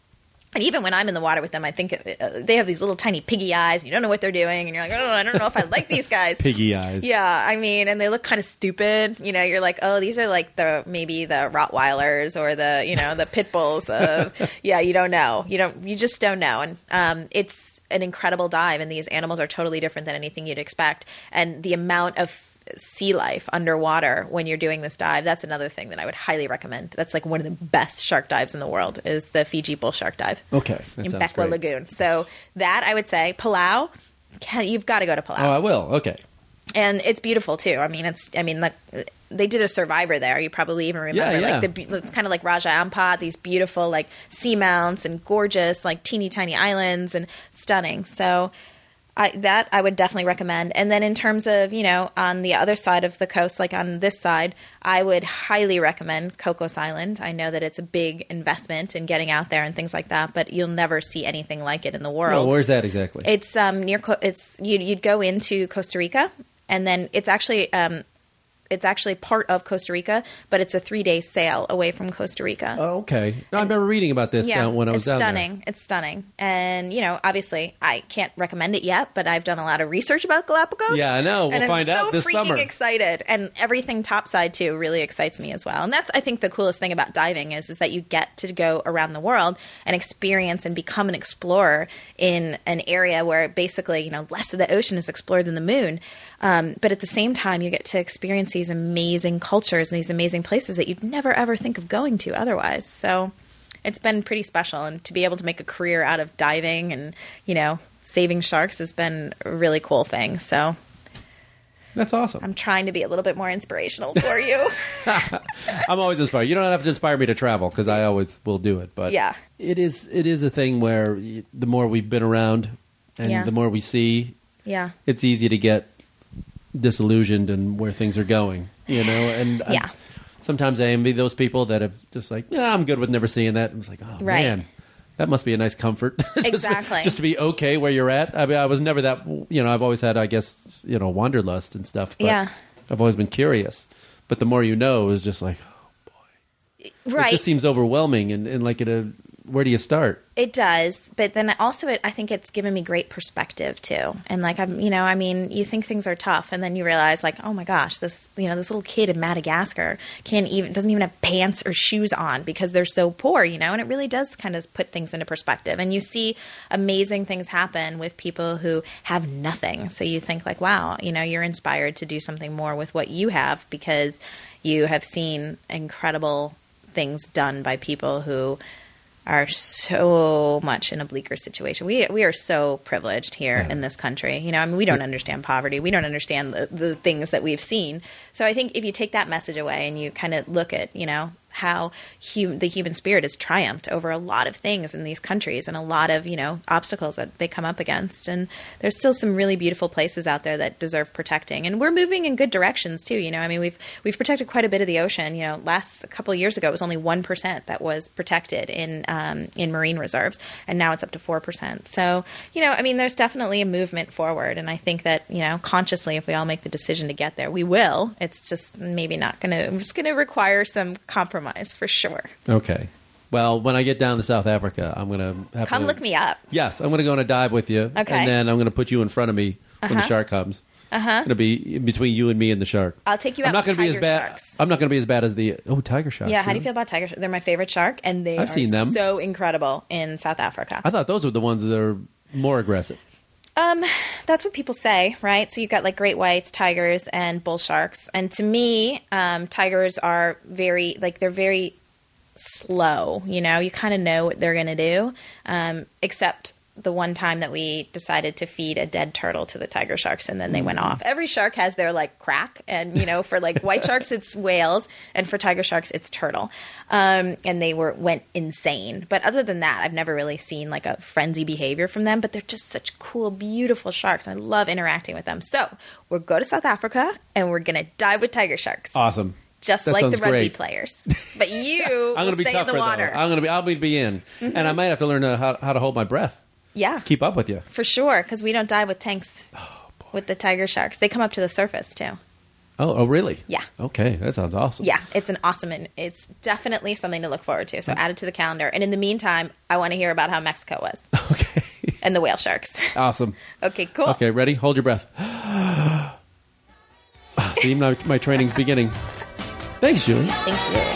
And even when I'm in the water with them, I think uh, they have these little tiny piggy eyes. You don't know what they're doing, and you're like, oh, I don't know if I like these guys. Piggy eyes. Yeah, I mean, and they look kind of stupid. You know, you're like, oh, these are like the maybe the Rottweilers or the you know the pit bulls of. yeah, you don't know. You don't. You just don't know. And um, it's an incredible dive, and these animals are totally different than anything you'd expect. And the amount of sea life underwater when you're doing this dive that's another thing that i would highly recommend that's like one of the best shark dives in the world is the fiji bull shark dive Okay. In Beqa lagoon so that i would say palau you've got to go to palau Oh, I will. Okay. And it's beautiful too. I mean, it's I mean, like they did a Survivor there. You probably even remember, Yeah, yeah. like the it's kind of like Raja Ampat, these beautiful like seamounts and gorgeous like teeny tiny islands and stunning. So. I, that I would definitely recommend. And then in terms of, you know, on the other side of the coast, like on this side, I would highly recommend Cocos Island. I know that it's a big investment in getting out there and things like that, but you'll never see anything like it in the world. Well, where's that exactly? It's um near. Co- It's you'd, you'd go into Costa Rica, and then it's actually um, it's actually part of Costa Rica, but it's a three day sail away from Costa Rica. oh, okay. No, I remember reading about this yeah, down when I was it's down stunning. It's stunning, and you know, obviously, I can't recommend it yet, but I've done a lot of research about Galapagos. Yeah, I know. We'll find I'm out so this freaking summer. Excited, and everything topside too really excites me as well. And that's, I think, the coolest thing about diving is is that you get to go around the world and experience and become an explorer in an area where basically, you know, less of the ocean is explored than the moon. Um, but at the same time, you get to experience these amazing cultures and these amazing places that you'd never ever think of going to otherwise. So it's been pretty special, and to be able to make a career out of diving and you know saving sharks has been a really cool thing. So. That's awesome. I'm trying to be a little bit more inspirational for you. I'm always inspired. You don't have to inspire me to travel because I always will do it. But Yeah. it is it is a thing where the more we've been around, and Yeah. the more we see, Yeah. it's easy to get disillusioned and where things are going. You know, and I- Yeah. sometimes I envy those people that have just like, yeah, I'm good with never seeing that. And it's like, oh Right. man, that must be a nice comfort. just, Exactly. Just to be okay where you're at. I mean, I was never that. You know, I've always had, I guess, you know, wanderlust and stuff. But Yeah. I've always been curious. But the more you know, is just like oh boy. Right. it just seems overwhelming and, and like it a where do you start? It does, but then also it, I think it's given me great perspective too. And like I'm, you know, I mean, you think things are tough, and then you realize, like, oh my gosh, this, you know, this little kid in Madagascar can't even doesn't even have pants or shoes on because they're so poor, you know. And it really does kind of put things into perspective. And you see amazing things happen with people who have nothing. So you think like, wow, you know, you're inspired to do something more with what you have because you have seen incredible things done by people who are so much in a bleaker situation. We we are so privileged here in this country. You know, I mean, we don't understand poverty. We don't understand the, the things that we've seen. So I think if you take that message away and you kind of look at, you know, how the human spirit has triumphed over a lot of things in these countries and a lot of you know obstacles that they come up against. And there's still some really beautiful places out there that deserve protecting. And we're moving in good directions too you know. I mean we've we've protected quite a bit of the ocean. You know last a couple of years ago it was only 1% that was protected in um, in marine reserves and now it's up to 4% so you know i mean there's definitely a movement forward and i think that you know consciously if we all make the decision to get there we will. It's just maybe not gonna it's gonna require some compromise for sure Okay. Well, when I get down to South Africa, I'm gonna have come to, look me up Yes, I'm gonna go on a dive with you. Okay. And then I'm gonna put you in front of me when the Uh-huh. shark comes. Uh-huh. Gonna be between you and me and the shark. I'll take you out. I'm not with gonna be as tiger bad. sharks. I'm not gonna be as bad as the oh tiger sharks. Yeah, how do you really? feel about tiger sharks? They're my favorite shark, and they I've are seen them. so incredible in South Africa. I thought those were the ones that are more aggressive. Um, that's what people say, right? So you've got like great whites, tigers, and bull sharks. And to me, um, tigers are very like they're very slow. You know, you kind of know what they're going to do, um, except the one time that we decided to feed a dead turtle to the tiger sharks and then they went off. Every shark has their like crack and you know for like white sharks it's whales and for tiger sharks it's turtle. Um, and they were went insane. But other than that, I've never really seen like a frenzy behavior from them, but they're just such cool beautiful sharks and I love interacting with them. So, we'll go to South Africa and we're going to dive with tiger sharks. Awesome. just that like the rugby great. players. But you I'm gonna be stay tougher in the water. Mm-hmm. though. I'm gonna be. I'll be, be in, and I might have to learn uh, how, how to hold my breath. Yeah. Keep up with you. For sure, because we don't dive with tanks. Oh, with the tiger sharks, they come up to the surface too. Oh, oh, really? Yeah. Okay, that sounds awesome. Yeah, it's an awesome and it's definitely something to look forward to. So add it to the calendar. And in the meantime, I want to hear about how Mexico was Okay. and the whale sharks. awesome. okay, cool. Okay, ready? Hold your breath. See, my, my training's beginning. Thanks, Julie. Thank you.